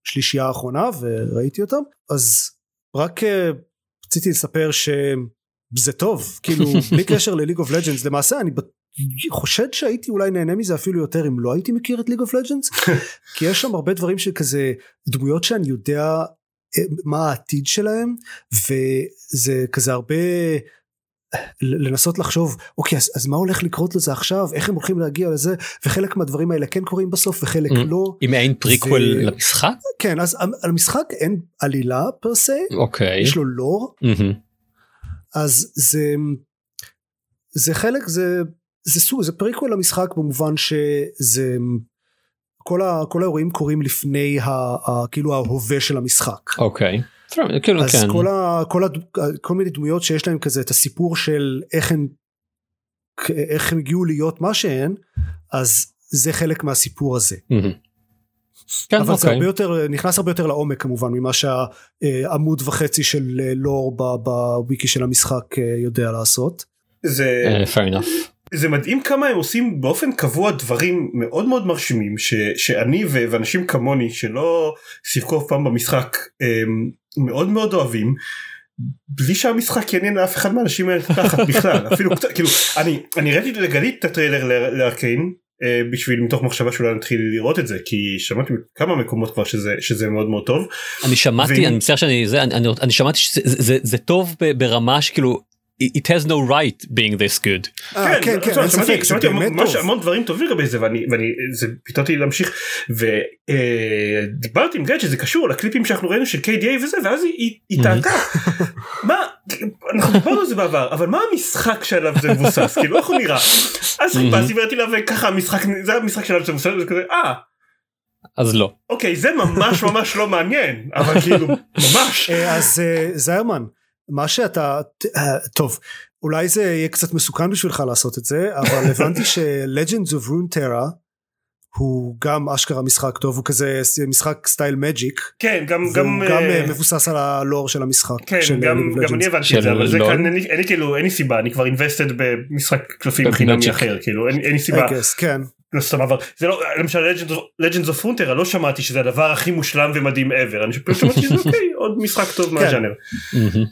השלישייה האחרונה וראיתי אותם אז רק אה, רציתי לספר שזה טוב. כאילו בלי קשר ל League of Legends למעשה אני חושד שהייתי אולי נהנה מזה אפילו יותר אם לא הייתי מכיר את League of Legends כי יש שם הרבה דברים שכזה דמויות שאני יודע אה, מה העתיד שלהם וזה כזה הרבה לנסות לחשוב אוקיי אז, אז מה הולך לקרות לזה עכשיו איך הם הולכים להגיע לזה וחלק מהדברים האלה כן קורים בסוף וחלק mm. לא. אם אין פריקוול ו... למשחק? כן אז על המשחק אין עלילה פר סה אוקיי יש לו לור mm-hmm. אז זה זה חלק זה זה סוג זה פריקוול למשחק במובן שזה כל, ה, כל האירועים קורים לפני ה, ה, כאילו ההווה של המשחק. אוקיי. Okay. כאילו אז כן. כל, ה, כל, ה, כל מיני דמויות שיש להם כזה את הסיפור של איך הם איך הם הגיעו להיות מה שהן אז זה חלק מהסיפור הזה. כן, אבל אוקיי. זה הרבה יותר נכנס הרבה יותר לעומק כמובן ממה שהעמוד וחצי של לור בוויקי של המשחק אה, יודע לעשות. זה uh, fair enough. זה מדהים כמה הם עושים באופן קבוע דברים מאוד מאוד מרשימים ש, שאני ואנשים כמוני שלא שיחקו אף פעם במשחק אמ, מאוד מאוד אוהבים בלי שהמשחק יעניין לאף אחד מהאנשים האלה תחת בכלל אפילו כאילו אני אני ראיתי לגלית את הטריילר לארקיין אה, בשביל מתוך מחשבה שאולי נתחיל לראות את זה כי שמעתי כמה מקומות כבר שזה שזה מאוד מאוד טוב. אני שמעתי אני מצטער שאני זה אני, אני שמעתי שזה זה, זה טוב ברמה שכאילו it has no right being this good. אה, כן כן אין ספק זה באמת טוב. המון דברים טובים לגבי זה ואני זה פתאום לי להמשיך ודיברתי עם גד שזה קשור לקליפים שאנחנו ראינו של KDA וזה ואז היא טעתה מה אנחנו דיברנו על זה בעבר אבל מה המשחק שעליו זה מבוסס כאילו איך הוא נראה אז חיפשתי וראיתי לה וככה המשחק זה המשחק שעליו זה מבוסס וכזה אה. אז לא. אוקיי זה ממש ממש לא מעניין אבל כאילו ממש. אה, אז זיירמן. מה שאתה טוב אולי זה יהיה קצת מסוכן בשבילך לעשות את זה אבל הבנתי ש-Legends of Runeterra הוא גם אשכרה משחק טוב הוא כזה משחק style מג'יק. כן גם גם גם uh, מבוסס על הלור של המשחק כן של גם, גם אני הבנתי את זה אבל זה כאן אין, אין לי כאילו אין לי סיבה אני כבר invested במשחק קלפים חינמי אחר כאילו אין, אין לי סיבה. Guess, כן לא סתם אבל זה לא למשל Legends of Runeterra לא שמעתי שזה הדבר הכי מושלם ומדהים ever אני פשוט שמעתי שזה אוקיי עוד משחק טוב מהז'אנר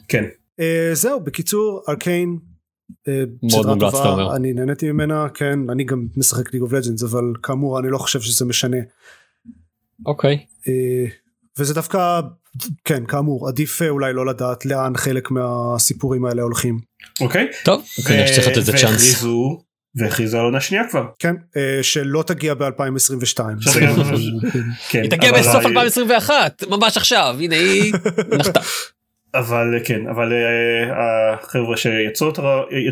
כן אה, זהו בקיצור Arcane אה, סדרה טובה אני נהניתי ממנה כן אני גם משחק League of Legends אבל כאמור אני לא חושב שזה משנה. אוקיי. אה, וזה דווקא כן כאמור עדיף אולי לא לדעת לאן חלק מהסיפורים האלה הולכים. אוקיי. טוב כנראה שצריך לתת צ'אנס. והכריזו על עונה שנייה כבר. כן, שלא תגיע ב-2022. היא תגיע בסוף 2021, ממש עכשיו, הנה היא נחתה. אבל כן אבל uh, החבר'ה שיצרו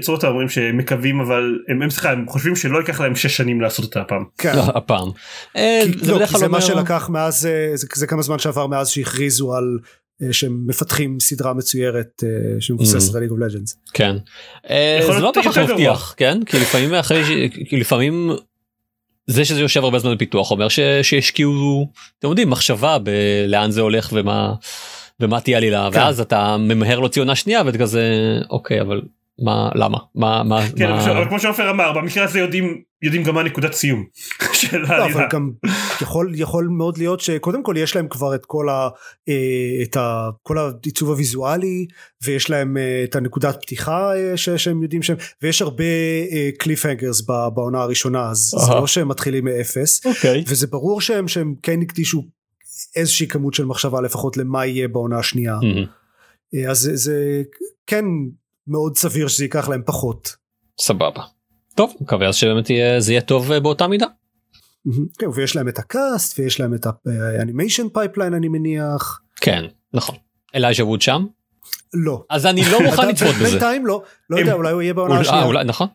אותה אומרים שהם מקווים אבל הם, סליחה, הם חושבים שלא ייקח להם 6 שנים לעשות אותה הפעם. כן. לא, הפעם. אה, זה לא, מה שלקח מאז אה, זה, זה כמה זמן שעבר מאז שהכריזו על אה, שהם מפתחים סדרה מצוירת אה, שמבוססת Mhm. על ליג אוף לג'אנס. כן. אה, זה לא כל כך. מבטיח כן כי לפעמים אחרי ש- כי לפעמים זה שזה יושב הרבה זמן בפיתוח אומר ש- שהשקיעו אתם יודעים מחשבה בלאן זה הולך ומה ומה תהיה עלילה כן. ואז אתה ממהר להוציא עונה שנייה ואתה כזה אוקיי אבל מה למה? מה מה כן, מה- אבל כמו שעופר אמר במקרה הזה יודעים יודעים גם מה נקודת סיום של לא, אבל העלילה. גם יכול יכול מאוד להיות שקודם כל יש להם כבר את כל ה... אה, את ה... כל העיצוב הוויזואלי ויש להם אה, את הנקודת פתיחה אה, ש- שהם יודעים שהם ויש הרבה cliffhangers בעונה הראשונה אז זה. לא שהם מתחילים מאפס. אוקיי. וזה ברור שהם שהם כן הקדישו איזושהי כמות של מחשבה לפחות למה יהיה בעונה השנייה. אז זה, זה כן מאוד סביר שזה ייקח להם פחות. סבבה. טוב מקווה אז שבאמת יהיה זה יהיה טוב אה, באותה מידה. כן, ויש להם את ה cast ויש להם את ה animation pipeline אני מניח. כן נכון. אלייז'ה ווד שם לא. אז אני לא מוכן לצפות בזה. בינתיים לא, לא יודע אולי הוא יהיה בעונה אולי- השנייה. אה, אולי נכון.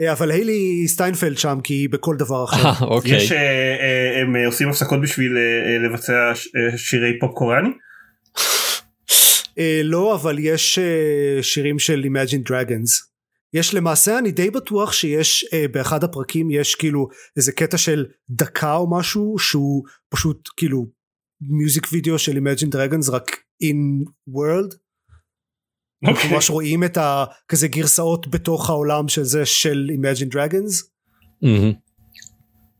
אה, אבל היילי סטיינפלד שם כי היא בכל דבר אחר. אה, אוקיי. יש אה, אה, הם אה, עושים הפסקות בשביל אה, אה, לבצע אה, שירי פופ קוריאני. אה, לא אבל יש אה, שירים של Imagine Dragons. יש למעשה אני די בטוח שיש אה, באחד הפרקים יש כאילו איזה קטע של דקה או משהו שהוא פשוט כאילו מיוזיק וידאו של Imagine Dragons רק in world. אנחנו אוקיי. ממש רואים את הכזה גרסאות בתוך העולם של זה של Imagine Dragons.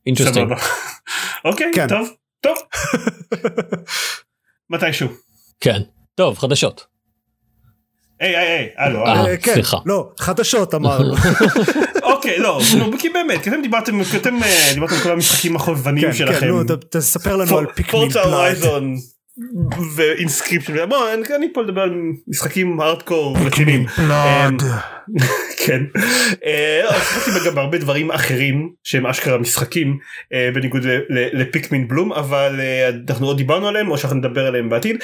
interesting. אוקיי כן. טוב טוב. מתישהו. כן. טוב חדשות. היי היי היי הלו אה. אה, כן, סליחה. לא חדשות אמרנו. אוקיי לא נו, כי באמת כי אתם דיברתם כי אתם אה, דיברתם על כל המשחקים החובבניים כן, כן, שלכם. נו, תספר לנו על פיקמין פלאט. הורייזון ואינסקריפשן בוא אני- אני פה לדבר על משחקים הארדקור רציניים. אמ, כן. אה, לא, שיחקתי גם בהרבה דברים אחרים שהם אשכרה משחקים בניגוד ל- ל- לפיקמין בלום אבל אנחנו עוד דיברנו עליהם או שאנחנו נדבר עליהם בעתיד.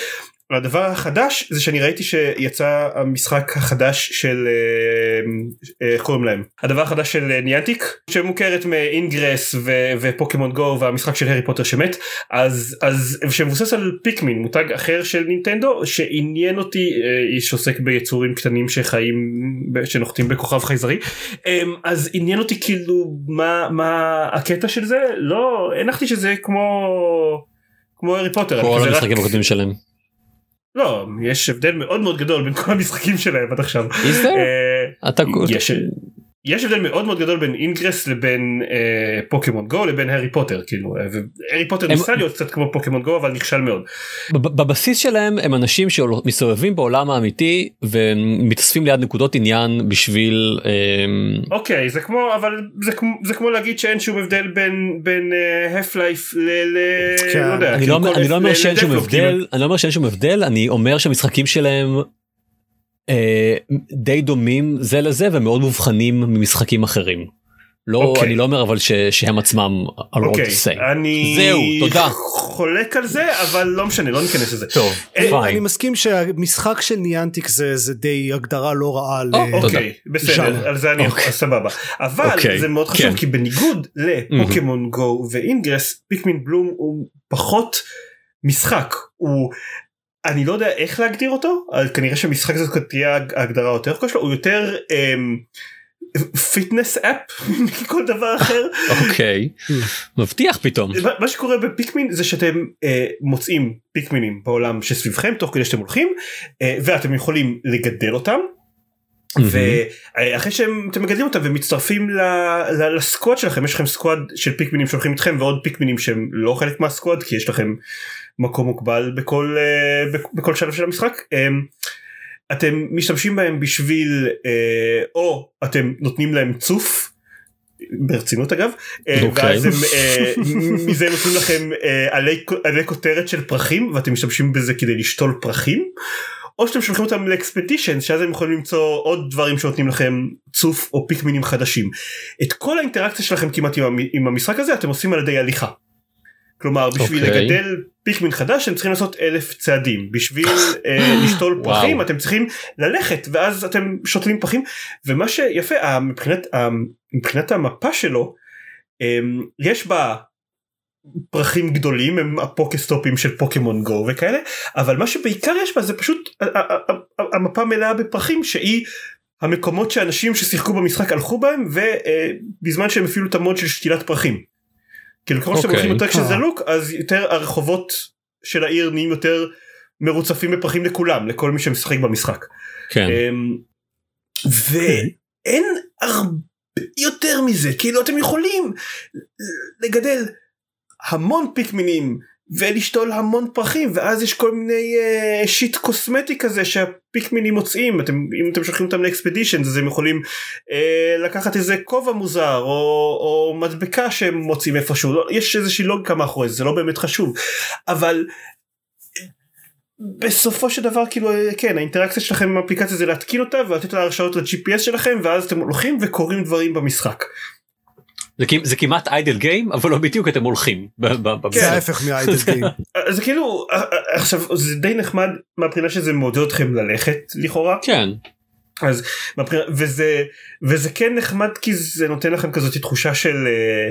הדבר החדש זה שאני ראיתי שיצא המשחק החדש של אה, אה, איך קוראים להם? הדבר החדש של אה, ניאנטיק שמוכרת מאינגרס ו- ופוקימון גו והמשחק של הארי פוטר שמת. אז אז שמבוסס על פיקמין מותג אחר של נינטנדו שעניין אותי איש שעוסק ביצורים קטנים שחיים שנוחתים בכוכב חייזרי. אמ, אז עניין אותי כאילו מה מה הקטע של זה? לא הנחתי שזה כמו כמו הארי פוטר כל המשחקים הקודמים שלהם. לא יש הבדל מאוד מאוד גדול בין כל המשחקים שלהם עד עכשיו. אה, אתה יש יש הבדל מאוד מאוד גדול בין אינגרס לבין אה, פוקימון גו לבין הארי פוטר כאילו אה, והארי פוטר הם- ניסה להיות קצת כמו פוקימון גו אבל נכשל מאוד. בב- בבסיס שלהם הם אנשים שמסתובבים בעולם האמיתי ומתאספים ליד נקודות עניין בשביל אמ, אוקיי זה כמו אבל זה כמו זה כמו להגיד שאין שום הבדל בין בין הפ לייף ל... ל- כן. לא יודע, אני כאילו לא אני לא אומר שאין שום לדפלופ, כאילו. הבדל אני לא אומר שאין שום הבדל אני אומר שהמשחקים שלהם אה, די דומים זה לזה ומאוד מובחנים ממשחקים אחרים. לא אוקיי. אני לא אומר אבל ש- שהם עצמם אוקיי, the same. אני זהו, תודה. חולק על זה אבל לא משנה לא ניכנס לזה. טוב אה, אני. מסכים שהמשחק של ניאנטיק זה זה די הגדרה לא רעה ל... או, תודה. אוקיי בסדר ז'אנר. על זה אני יכול אוקיי. סבבה אבל אוקיי, זה מאוד חשוב כן. כי בניגוד לפוקימון גו ואינגרס פיקמין בלום הוא פחות משחק הוא אני לא יודע איך להגדיר אותו כנראה שמשחק זה תהיה ההגדרה יותר קשה הוא יותר fitness app מכל דבר אחר. אוקיי. מבטיח פתאום. מה- שקורה בפיקמין זה שאתם אה, מוצאים פיקמינים בעולם שסביבכם תוך כדי שאתם הולכים אה, ואתם יכולים לגדל אותם. ואחרי שאתם מגדלים אותם ומצטרפים ל- ל- ל squad שלכם יש לכם squad של פיקמינים שהולכים איתכם ועוד פיקמינים שהם לא חלק מה squad כי יש לכם מקום מוגבל בכל אה, בכ- בכל שלב של המשחק. אה, אתם משתמשים בהם בשביל אה, או אתם נותנים להם צוף ברצינות אגב אה, אוקיי. ואז הם מזה הם נותנים לכם עלי עלי כותרת של פרחים ואתם משתמשים בזה כדי לשתול פרחים או שאתם שולחים אותם לאקספדישן שאז הם יכולים למצוא עוד דברים שנותנים לכם צוף או פיקמינים חדשים. את כל האינטראקציה שלכם כמעט עם המשחק הזה אתם עושים על ידי הליכה. כלומר בשביל אוקיי. לגדל פיקמין חדש אתם צריכים לעשות אלף צעדים בשביל אה, לשתול וואו. פרחים אתם צריכים ללכת ואז אתם שותלים פרחים ומה שיפה אה, מבחינת אה, מבחינת המפה שלו אה, יש בה פרחים גדולים הם הפוקסטופים של פוקימון גו וכאלה אבל מה שבעיקר יש בה זה פשוט המפה מלאה בפרחים שהיא המקומות שאנשים ששיחקו במשחק הלכו בהם ובזמן שהם הפעילו את המוד של שתילת פרחים. כאילו ככל שאתם אוקיי. הולכים יותר כשזה אה. לוק אז יותר הרחובות של העיר נהיים יותר מרוצפים בפרחים לכולם לכל מי שמשחק במשחק. כן. אמ, ואין הרבה יותר מזה כאילו אתם יכולים לגדל המון פיקמינים ולשתול המון פרחים ואז יש כל מיני uh, שיט קוסמטי כזה שהפיקמינים מוצאים. אתם אם אתם שולחים אותם לאקספדישן אז הם יכולים uh, לקחת איזה כובע מוזר או, או מדבקה שהם מוצאים איפשהו. לא, יש איזושהי לוגיקה מאחורי זה זה לא באמת חשוב. אבל בסופו של דבר כאילו אה, כן האינטראקציה שלכם עם האפליקציה זה להתקין אותה ולתת לה הרשאות ל-GPS שלכם ואז אתם הולכים וקוראים דברים במשחק. זה זה כמעט איידל גיים אבל לא בדיוק אתם הולכים. ב- ב- זה במשחק. ההפך מהאיידל גיים. אז זה כאילו אה, אה, עכשיו זה די נחמד מהבחינה שזה מעודד אתכם ללכת לכאורה כן. אז מהבחינה וזה וזה כן נחמד כי זה נותן לכם כזאת תחושה של אה,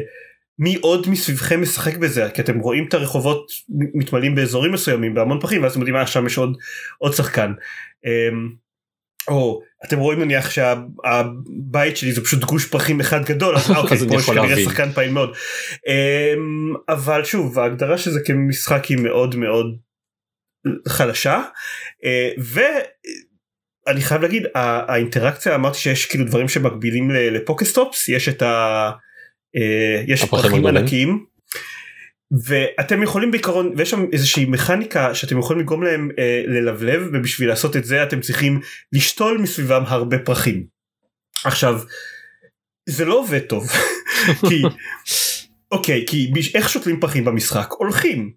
מי עוד מסביבכם משחק בזה כי אתם רואים את הרחובות מתמלאים באזורים מסוימים בהמון פחים ואז אתם יודעים מה שם יש עוד עוד שחקן. או אתם רואים נניח שהבית שלי זה פשוט גוש פרחים אחד גדול אז אוקיי אז פה יש כנראה. שחקן פעיל מאוד. אמ, אבל שוב ההגדרה של זה כמשחק היא מאוד מאוד חלשה אה, ואני חייב להגיד האינטראקציה אמרתי שיש כאילו דברים שמקבילים לפוקסטופס יש את ה... אה, יש פרחים. ענקיים ואתם יכולים בעיקרון ויש שם איזושהי מכניקה שאתם יכולים לגרום להם אה, ללבלב ובשביל לעשות את זה אתם צריכים לשתול מסביבם הרבה פרחים. עכשיו זה לא עובד טוב כי אוקיי כי איך שותלים פרחים במשחק הולכים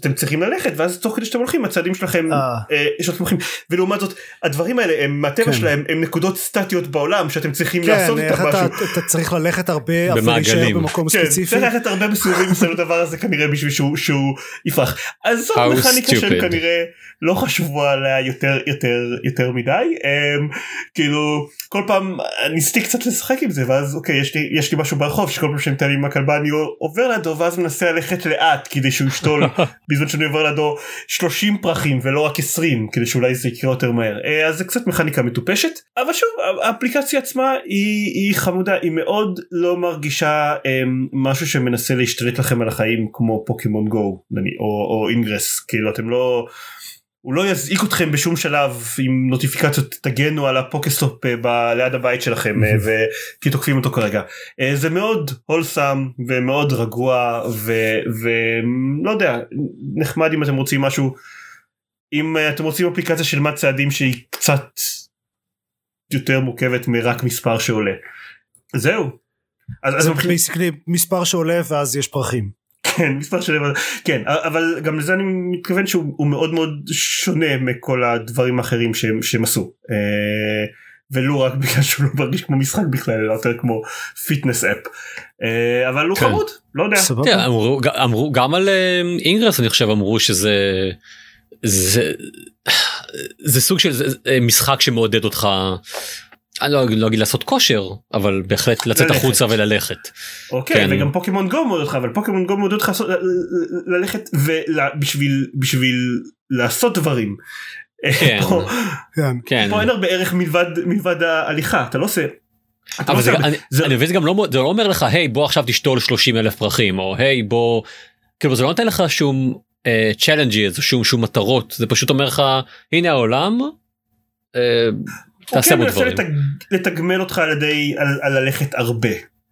אתם צריכים ללכת ואז תוך כדי שאתם הולכים הצעדים שלכם אה. אה, פרחים ולעומת זאת הדברים האלה הם מהטבע כן. שלהם הם נקודות סטטיות בעולם שאתם צריכים כן, לעשות איתם אתה משהו. אתה צריך ללכת הרבה אבל. להישאר במקום כן, ספציפי. צריך ללכת הרבה בסיבובים מסביב לדבר הזה כנראה בשביל שהוא, שהוא יפרח. אז זאת מכניקה שהם. כנראה לא חשבו עליה יותר יותר יותר מדי. Um, כאילו כל פעם ניסיתי קצת לשחק עם זה ואז אוקיי יש לי יש לי משהו ברחוב שכל פעם שאני מטייל עם הכלבה אני עובר לידו ואז מנסה ללכת לאט כדי שהוא ישתול בזמן שאני עובר לידו 30 פרחים ולא רק 20 כדי שאולי זה יקרה יותר מהר אה, אז זה קצת מכניקה מטופשת אבל שוב האפליקציה עצמה היא, היא חמודה היא מאוד לא מרגישה אה, משהו שמנסה להשתלט לכם על החיים כמו פוקימון גו או, או אינגרס כאילו אתם לא. הוא לא יזעיק אתכם בשום שלב עם נוטיפיקציות תגנו על הפוקסטופ אה, ב- ליד הבית שלכם אה, ו- כי תוקפים אותו כרגע. אה, זה מאוד wholesome ומאוד רגוע ולא יודע נחמד אם אתם רוצים משהו אם אתם רוצים אפליקציה של מד צעדים שהיא קצת יותר מורכבת מרק מספר שעולה. זהו. אז, אז מבחינת- מספר שעולה ואז יש פרחים. כן מספר של כן אבל גם לזה אני מתכוון שהוא הוא מאוד מאוד שונה מכל הדברים האחרים שהם, שהם עשו אה, ולו רק בגלל שהוא לא מרגיש כמו משחק בכלל אלא יותר כמו fitness app אה, אבל הוא כן. חמוד לא יודע סבבה. כן, אמרו, אמרו גם על אה, אינגרס אני חושב אמרו שזה זה זה סוג של זה, משחק שמעודד אותך. אני לא, לא אגיד לעשות כושר אבל בהחלט לצאת ללכת. החוצה וללכת. אוקיי כן. וגם פוקימון גו מאוד אותך אבל פוקימון גו מאוד אותך לעשות- ללכת ובשביל בשביל לעשות דברים. אה, כן. פה- כן. כן. פה אין הרבה ערך מלבד מלבד ההליכה אתה לא עושה. אתה לא אבל זה, אני, זה- אני מבין זה גם לא זה לא אומר לך היי בוא עכשיו תשתול 30 אלף פרחים או היי בוא כאילו זה לא נותן לך שום challenge או שום שום מטרות זה פשוט אומר לך הנה העולם. אה, תעשה הוא בו כן מנסה דברים. לתג... לתגמל אותך על ידי על, על ללכת הרבה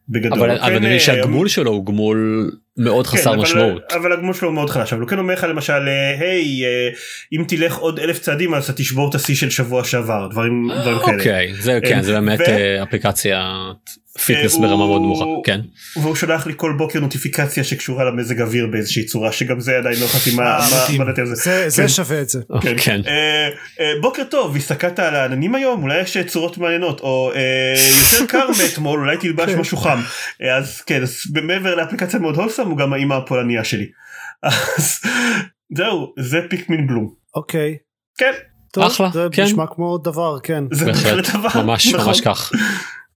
בגדול. אבל אני מבין אה, שהגמול שלו הוא גמול מאוד כן, חסר אבל- משמעות. אבל הגמול שלו הוא מאוד חלש אבל הוא כן אומר לך למשל אה, היי אה, אם תלך עוד אלף צעדים אז אתה תשבור את השיא של שבוע שעבר דברים דברים כאלה. אוקיי זה כן זה באמת ו- אה, אפליקציה fitness הוא- ברמה מאוד נמוכה כן והוא שולח לי כל בוקר נוטיפיקציה שקשורה למזג אוויר באיזושהי צורה שגם זה עדיין לא חתימה מה אה, מה- מתאים. מה דעתי על זה. כן. שווה את זה. כן. כן אה, אה, בוקר טוב הסתכלת על העננים היום אולי יש צורות מעניינות או אה, יותר קר מאתמול אולי תלבש כן. משהו חם אה, אז כן מעבר לאפליקציה מאוד wholesome הוא גם האימא הפולניה שלי. אז זהו זה פיקמין בלום. אוקיי. כן. טוב, אחלה, זה כן. נשמע כמו דבר כן. זה בהחלט, דבר. ממש נכון. ממש כך.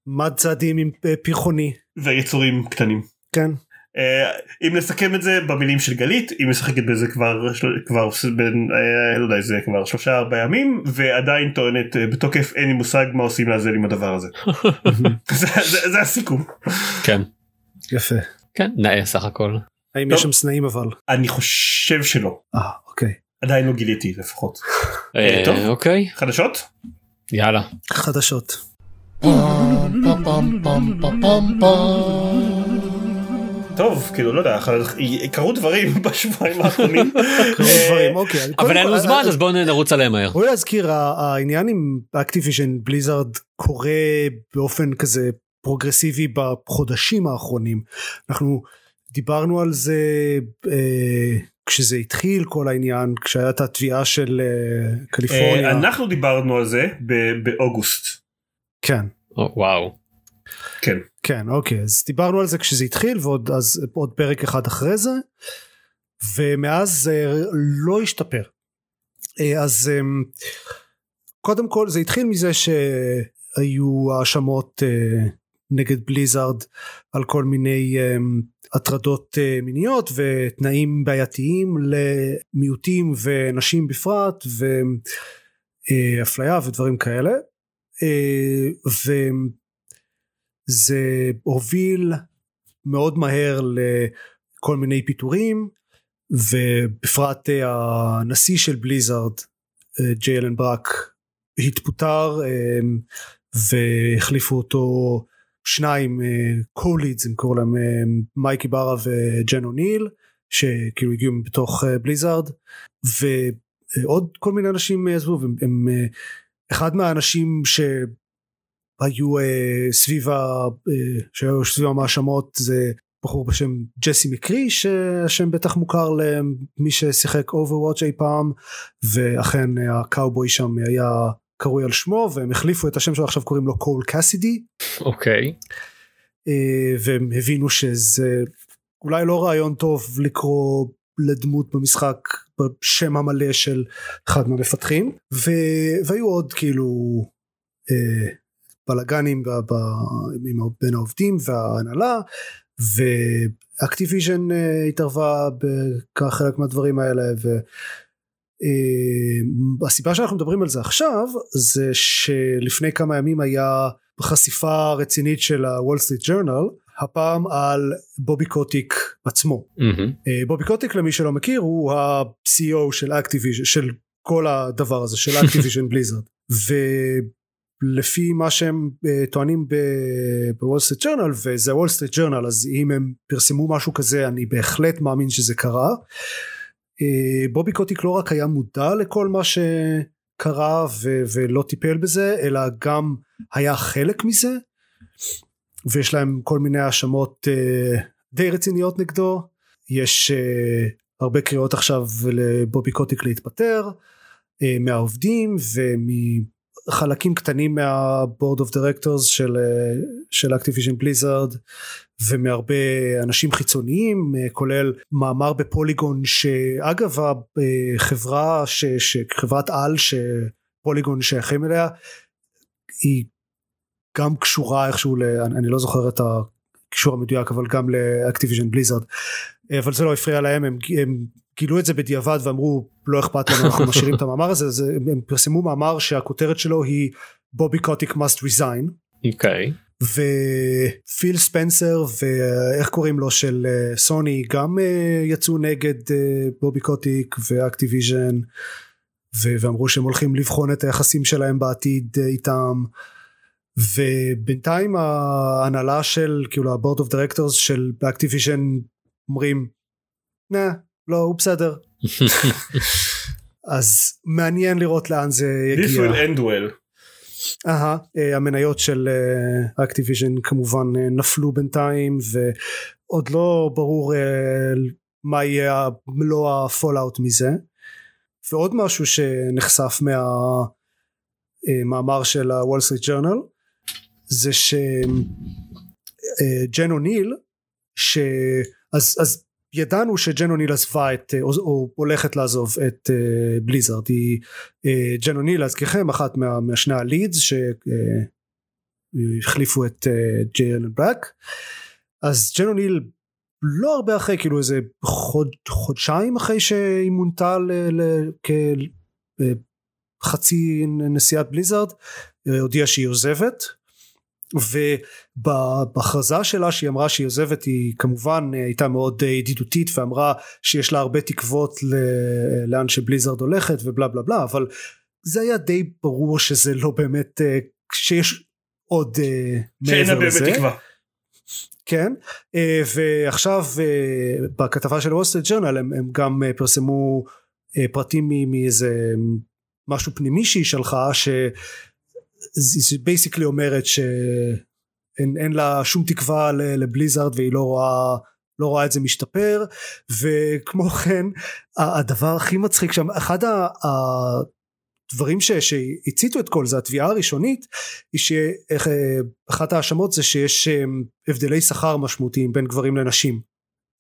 מד צעדים עם אה, פרחוני. ויצורים קטנים. כן. אה, אם נסכם את זה במילים של גלית היא משחקת בזה כבר של- כבר בין אה, לא יודע זה כבר שלושה ארבעה ימים ועדיין טוענת אה, בתוקף אין לי מושג מה עושים לעזל עם הדבר הזה. זה, זה, זה הסיכום. כן. יפה. כן, נאה סך הכל. האם. יש שם סנאים אבל? אני חושב שלא אה אוקיי. עדיין לא גיליתי לפחות. אה, טוב. אוקיי, חדשות? יאללה. חדשות. טוב כאילו לא יודע קרו דברים בשבועיים האחרונים. קרו אה, דברים אוקיי. אבל אין לנו זמן אה, אז בואו נרוץ עליהם מהר. בואי להזכיר העניין עם אקטיביז'ן בליזארד קורה באופן כזה פרוגרסיבי בחודשים האחרונים אנחנו דיברנו על זה אה, כשזה התחיל כל העניין כשהיה את התביעה של אה, קליפורניה אה, אנחנו דיברנו על זה ב- באוגוסט. כן או, וואו. כן. כן אוקיי אז דיברנו על זה כשזה התחיל ועוד אז עוד פרק אחד אחרי זה ומאז זה לא השתפר אה, אז אה, קודם כל זה התחיל מזה שהיו האשמות אה, נגד בליזארד על כל מיני אה, הטרדות אה, מיניות ותנאים בעייתיים למיעוטים ונשים בפרט ואפליה ודברים כאלה. אה, ו... זה הוביל מאוד מהר לכל מיני פיטורים ובפרט אה, הנשיא של בליזארד אה, ג'יי אלן ברק התפוטר אה, והחליפו אותו שניים co-leads הם קוראים להם אה, מייק יברה וג'ן אוניל שכאילו הגיעו בתוך אה, בליזארד ועוד כל מיני אנשים עזבו הם, הם אה, אחד מהאנשים ש... היו אה, סביב שהיו סביב המאשמות זה בחור בשם ג'סי מקרי שהשם בטח מוכר למי ששיחק אוברוואץ' אי פעם ואכן הקאובוי שם היה קרוי על שמו והם החליפו את השם שלו עכשיו קוראים לו קול קאסידי אוקיי. uh, והם הבינו שזה אולי לא רעיון טוב לקרוא לדמות במשחק בשם המלא של אחד מהמפתחים ו... והיו עוד כאילו uh, בלאגנים ב- ב- בין העובדים וההנהלה ואקטיביז'ן uh, התערבה בחלק מהדברים האלה והסיבה שאנחנו מדברים על זה עכשיו זה שלפני כמה ימים היה חשיפה רצינית של הוול סטריט ג'ורנל הפעם על בובי קוטיק עצמו. אה, בובי קוטיק למי שלא מכיר הוא ה-CEO של אקטיביז'ן של כל הדבר הזה של אקטיביז'ן בליזרד ולפי מה שהם אה, טוענים בוול סטריט ג'ורנל וזה וול סטריט ג'ורנל אז אם הם פרסמו משהו כזה אני בהחלט מאמין שזה קרה בובי קוטיק לא רק היה מודע לכל מה שקרה ו- ולא טיפל בזה אלא גם היה חלק מזה ויש להם כל מיני האשמות אה, די רציניות נגדו. יש אה, הרבה קריאות עכשיו לבובי קוטיק להתפטר אה, מהעובדים ומחלקים קטנים מה board of directors של אה, של אקטיביז'ן בליזרד ומהרבה אנשים חיצוניים uh, כולל מאמר בפוליגון שאגב החברה ש, שחברת על שפוליגון שייכים אליה היא גם קשורה איכשהו ל... אני לא זוכר את הקישור המדויק אבל גם לאקטיביז'ן בליזרד אבל זה לא הפריע להם הם, הם גילו את זה בדיעבד ואמרו לא אכפת לנו אנחנו משאירים את המאמר הזה אז הם, הם פרסמו מאמר שהכותרת שלו היא בובי קוטיק must resign אוקיי. ופיל ספנסר ואיך קוראים לו של אה, סוני גם אה, יצאו נגד אה, בובי קוטיק ואקטיביז'ן ו- ואמרו שהם הולכים לבחון את היחסים שלהם בעתיד אה, איתם ובינתיים ההנהלה של כאילו ה board of directors של אקטיביז'ן אומרים nah לא הוא בסדר אז מעניין לראות לאן זה This יגיע. will end well. אהה, אה, המניות של אקטיביז'ן כמובן אה, נפלו בינתיים ועוד לא ברור אה, מה יהיה מלוא ה fallout מזה ועוד משהו שנחשף מהמאמר של הוול סטריט ג'ורנל זה שג'ן אוניל ש... אז, אז ידענו שג'ן אוניל עזבה את או, או הולכת לעזוב את uh, בליזרד. היא ג'ן אוניל להזכירכם אחת מה, מהשני הלידס שהחליפו uh, את ג'יי אלן בלק אז ג'ן אוניל לא הרבה אחרי כאילו איזה חוד, חודשיים אחרי שהיא מונתה כחצי נשיאת בליזרד הודיעה שהיא עוזבת ובהכרזה שלה שהיא אמרה שהיא עוזבת היא כמובן הייתה מאוד ידידותית ואמרה שיש לה הרבה תקוות לאן שבליזרד הולכת ובלה בלה בלה אבל זה היה די ברור שזה לא באמת שיש עוד מעבר לזה. שאין לה באמת תקווה. כן ועכשיו בכתבה של וול סטריט ג'רנל הם, הם גם פרסמו פרטים מאיזה משהו פנימי שהיא שלחה ש... היא basically אומרת שאין לה שום תקווה לבליזארד והיא לא רואה לא רואה את זה משתפר וכמו כן הדבר הכי מצחיק שם אחד הדברים שהציתו את כל זה התביעה הראשונית היא שאחת ההאשמות זה שיש הבדלי שכר משמעותיים בין גברים לנשים.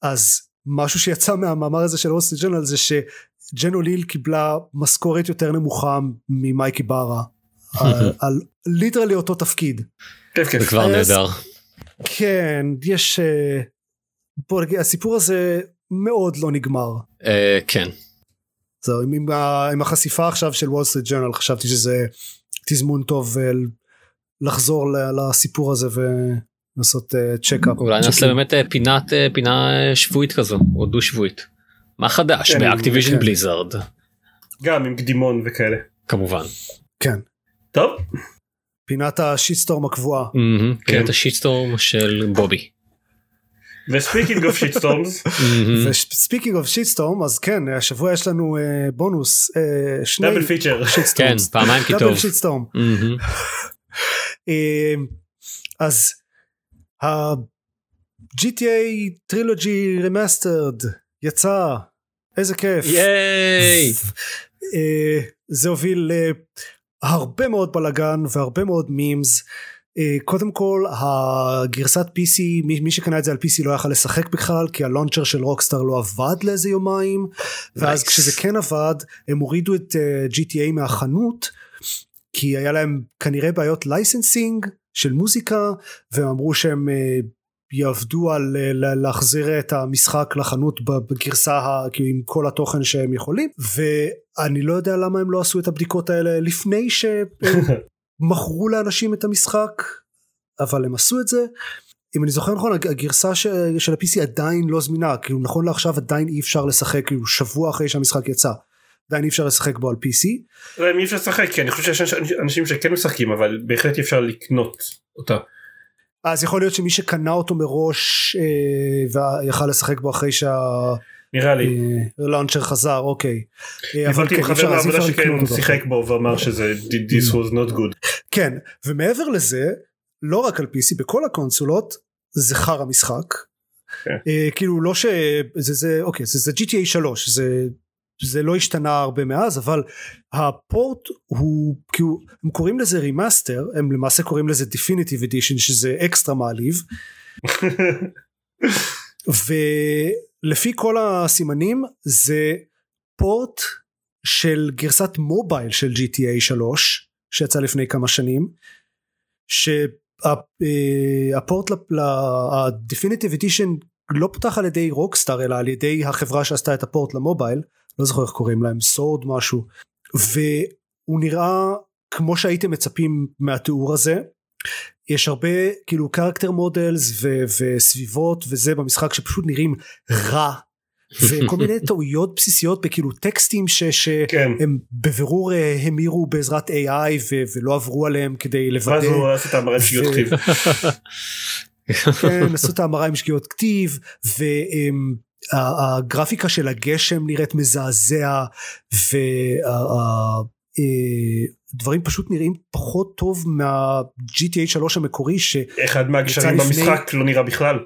אז משהו שיצא מהמאמר הזה של אוסטי ג'נרל זה שג'ן אוליל קיבלה משכורת יותר נמוכה ממייקי בארה על ליטרלי אותו תפקיד. זה כבר נהדר. כן יש אה, בוא נגיד הסיפור הזה מאוד לא נגמר. אה, כן. זהו עם החשיפה עכשיו של וול סטריט ג'רנל חשבתי שזה תזמון טוב אה, לחזור לסיפור הזה ולעשות checkup. אולי נעשה באמת פינת פינה שבועית כזו או דו שבועית. מה חדש כן, באקטיביז'ן כן. בליזארד. גם עם קדימון וכאלה. כמובן. כן. טוב. פינת ה shitstorm הקבועה. פינת ה shitstorm של בובי. ו speaking of shitstorms. ו speaking of shitstorm אז כן השבוע יש לנו בונוס שני double feature. כן פעמיים כי טוב. double shitstorm. אז ה-GTA trilogy remastered יצא איזה כיף. ייי. זה הוביל הרבה מאוד בלאגן והרבה מאוד memes uh, קודם כל הגרסת PC מי, מי שקנה את זה על PC לא יכל לשחק בכלל כי ה launcher של רוקסטאר לא עבד לאיזה יומיים. ואז nice. כשזה כן עבד הם הורידו את uh, אה, GTA מהחנות כי היה להם כנראה בעיות licensing של מוזיקה והם אמרו שהם uh, יעבדו על להחזיר את המשחק לחנות בגרסה כאילו עם כל התוכן שהם יכולים ואני לא יודע למה הם לא עשו את הבדיקות האלה לפני שהם מכרו לאנשים את המשחק אבל הם עשו את זה אם אני זוכר נכון הגרסה של ה-PC עדיין לא זמינה כאילו נכון לעכשיו עדיין אי אפשר לשחק כאילו שבוע אחרי שהמשחק יצא עדיין אי אפשר לשחק בו על PC. לא, אי אפשר לשחק כי אני חושב שיש אנשים שכן משחקים אבל בהחלט אי אפשר לקנות אותה. אז יכול להיות שמי שקנה אותו מראש אה, ויכל לשחק בו אחרי שה... נראה לי. אה, לאונצ'ר חזר אוקיי. הבנתי עם כן, חבר מהעבודה שכן שיחק בו ואמר שזה this was not good. כן ומעבר לזה לא רק על PC בכל הקונסולות זה חרא משחק. כן. אה, כאילו לא שזה זה אוקיי זה, זה GTA 3 זה זה לא השתנה הרבה מאז אבל ה port הוא כאילו הם קוראים לזה remaster הם למעשה קוראים לזה definitive edition שזה אקסטרה מעליב ולפי כל הסימנים זה port של גרסת mobile של GTA 3 שיצא לפני כמה שנים שה port ל definitive edition לא פותח על ידי רוקסטאר אלא על ידי החברה שעשתה את ה port ל mobile לא זוכר איך קוראים להם סורד משהו והוא נראה כמו שהייתם מצפים מהתיאור הזה יש הרבה כאילו character models וסביבות וזה במשחק שפשוט נראים רע וכל מיני טעויות בסיסיות בכאילו טקסטים ש- שהם כן. בבירור אה, המירו בעזרת AI ו- ולא עברו עליהם כדי לוודא. ואז הוא עשה את המראה שגיאות כתיב. כן עשו את ההמרה עם שגיאות כתיב והגרפיקה של הגשם נראית מזעזע והדברים פשוט נראים פחות טוב מה-GTA 3 המקורי שאחד מהגשרים במשחק לא נראה בכלל.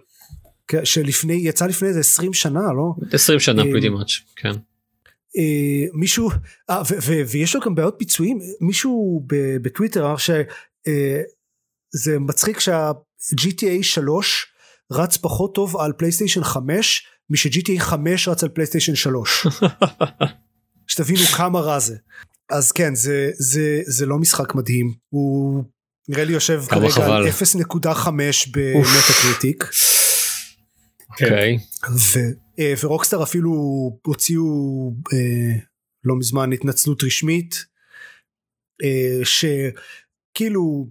שלפני יצא לפני איזה 20 שנה לא 20 שנה פריטי מאץ' כן. מישהו 아, ו- ו- ויש לו גם בעיות ביצועים מישהו בטוויטר אמר שזה מצחיק שה GTA 3 רץ פחות טוב על פלייסטיישן 5 מש-GTA 5 רץ על פלייסטיישן 3 שתבינו כמה רע זה אז כן זה זה זה לא משחק מדהים. הוא נראה לי יושב כרגע חבל. על 0.5 במטה קריטיק. אוקיי. ו- אה, ורוקסטאר אפילו הוציאו אה, לא מזמן התנצלות רשמית אה, שכאילו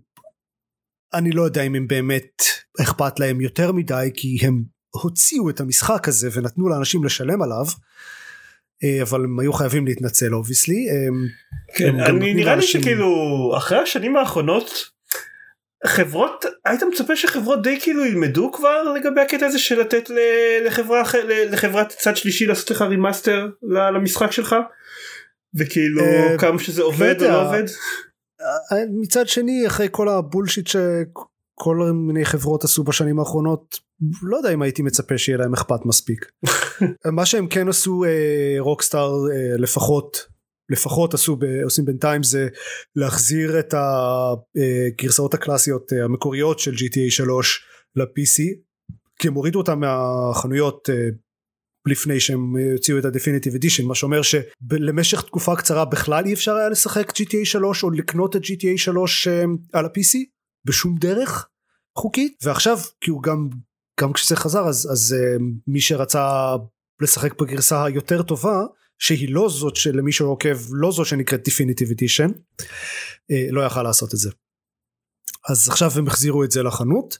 אני לא יודע אם הם באמת אכפת להם יותר מדי כי הם הוציאו את המשחק הזה ונתנו לאנשים לשלם עליו. אה, אבל הם היו חייבים להתנצל obviously. כן, אני נראה לי שכאילו אחרי השנים האחרונות חברות היית מצפה שחברות די כאילו ילמדו כבר לגבי הקטע הזה של לתת לחברה אחרת לחברת צד שלישי לעשות לך remaster למשחק שלך וכאילו אה, כמה שזה עובד או. לא עובד. אה, מצד שני אחרי כל הבולשיט שכל מיני חברות עשו בשנים האחרונות לא יודע אם הייתי מצפה שיהיה להם אכפת מספיק. מה שהם כן עשו רוקסטאר לפחות לפחות עשו ב, עושים בינתיים זה להחזיר את הגרסאות הקלאסיות אה, המקוריות של GTA 3 ל-PC כי הם הורידו אותם מהחנויות אה, לפני שהם אה, הוציאו את ה-Definitive Edition מה שאומר שלמשך תקופה קצרה בכלל אי אפשר היה לשחק GTA 3 או לקנות את GTA 3 אה, על ה-PC בשום דרך חוקית ועכשיו כי הוא גם גם כשזה חזר אז, אז uh, מי שרצה לשחק בגרסה היותר טובה שהיא לא זאת שלמי שעוקב לא זאת שנקראת Definitive Edition uh, לא יכל לעשות את זה. אז עכשיו הם החזירו את זה לחנות.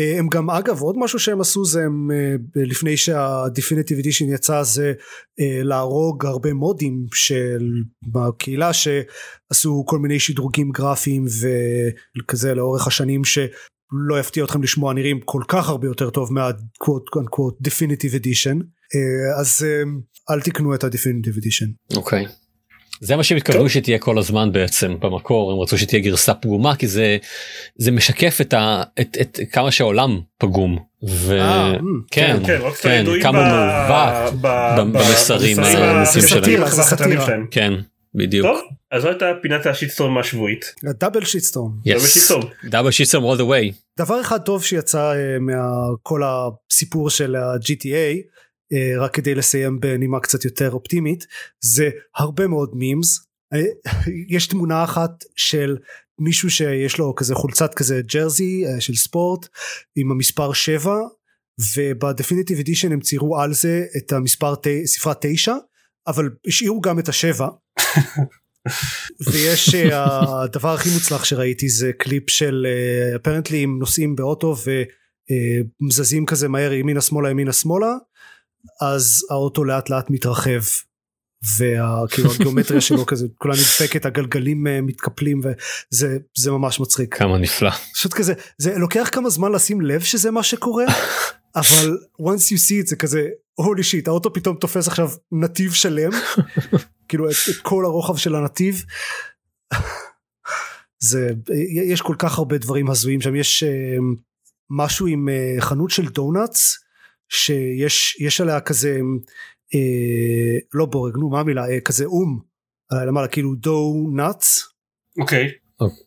Uh, הם גם אגב עוד משהו שהם עשו זה הם uh, לפני שה-Definitive Edition יצא זה uh, להרוג הרבה מודים של בקהילה שעשו כל מיני שדרוגים גרפיים וכזה לאורך השנים ש... לא יפתיע אתכם לשמוע נראים כל כך הרבה יותר טוב מה-quote אה, אז אה, אל תקנו את ה-definitive. אוקיי. זה מה שהם התכוונו שתהיה כל הזמן בעצם במקור הם רצו שתהיה גרסה פגומה כי זה זה משקף את, ה, את, את כמה שהעולם פגום. ו... אה, כן, כן, רוקסטאר כן, ידועים כמה ב- מעוות במסרים הנושאים שלהם. זה סאטירה. כן, בדיוק. טוב אז זו הייתה פינת ה shitstorm השבועית. double shitstorm. double shitstorm all the way. דבר אחד טוב שיצא אה, מכל הסיפור של ה-GTA אה, רק כדי לסיים בנימה קצת יותר אופטימית זה הרבה מאוד memes אה, יש תמונה אחת של מישהו שיש לו כזה חולצת כזה jersey אה, של ספורט עם המספר 7 וב definitive edition הם ציירו על זה את המספר ספרה 9 אבל השאירו גם את השבע. ויש אה, הדבר הכי מוצלח שראיתי זה קליפ של apparently הם נוסעים באוטו ומזזים כזה מהר ימינה שמאלה ימינה שמאלה אז האוטו לאט לאט מתרחב וכאילו הגיאומטריה שלו כזה כולה נדפקת הגלגלים אה, מתקפלים וזה זה ממש מצחיק. כמה נפלא. פשוט כזה זה לוקח כמה זמן לשים לב שזה מה שקורה אבל once you see it זה כזה הולי שיט האוטו פתאום תופס עכשיו נתיב שלם. כאילו את, את כל הרוחב של הנתיב. זה יש כל כך הרבה דברים הזויים שם. יש אה, משהו עם אה, חנות של דונאטס שיש יש עליה כזה אה, לא בורג נו מה המילה אה, כזה אום אה, למעלה כאילו דונאטס אוקיי.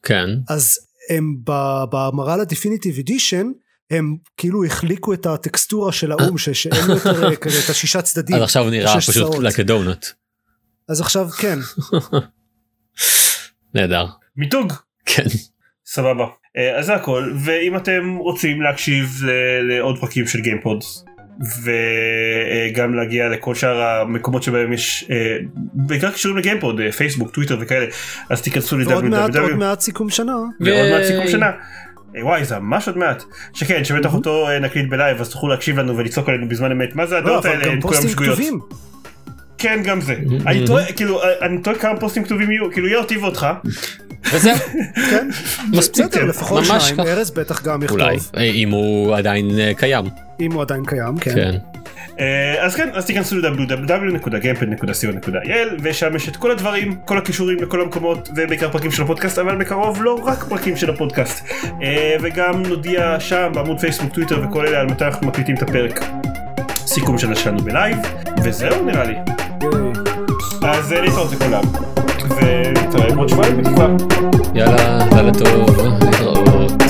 כן. אז הם ב- בהמרה ל Definitive Edition הם כאילו החליקו את הטקסטורה של האום שאין יותר כזה את השישה צדדים אז עכשיו נראה פשוט צאות. like a donut. אז עכשיו כן נהדר. מיתוג. כן. סבבה. אה, אז זה הכל ואם אתם רוצים להקשיב ל- לעוד פרקים של גיימפוד וגם להגיע לכל שאר המקומות שבהם יש אה, בעיקר קשורים לגיימפוד אה, פייסבוק טוויטר וכאלה אז תיכנסו ועוד מעט עוד ל-www מעט סיכום שנה. ועוד מעט סיכום. שנה. אה, וואי זה ממש עוד מעט. שכן שבטח אותו נקליט בלייב אז תוכלו להקשיב לנו ולצעוק עלינו בזמן אמת. מה זה לא הדעות האלה? כולם שגויות. כן גם זה אני טועה כאילו אה, אני טועה כמה פוסטים כתובים יהיו כאילו יהיה אותי ואותך וזהו. כן מספיק. בסדר כן, לפחות שניים. ארז בטח גם אולי יכתוב אה, אם הוא עדיין אה, קיים. אם הוא עדיין קיים כן כן. אה, אז כן אז תיכנסו ל-www.gamepad.co.il ושם יש את כל הדברים כל הכישורים לכל המקומות ובעיקר פרקים של הפודקאסט אבל מקרוב לא רק פרקים של הפודקאסט אה, וגם נודיע שם בעמוד פייסבוק טוויטר וכל אלה על מתי אנחנו מקליטים את הפרק סיכום שנה שלנו בלייב וזהו נראה לי אז אה, להתראות לכולם ונתראה בעוד שבועיים בתקווה יאללה לילה טוב להתראות.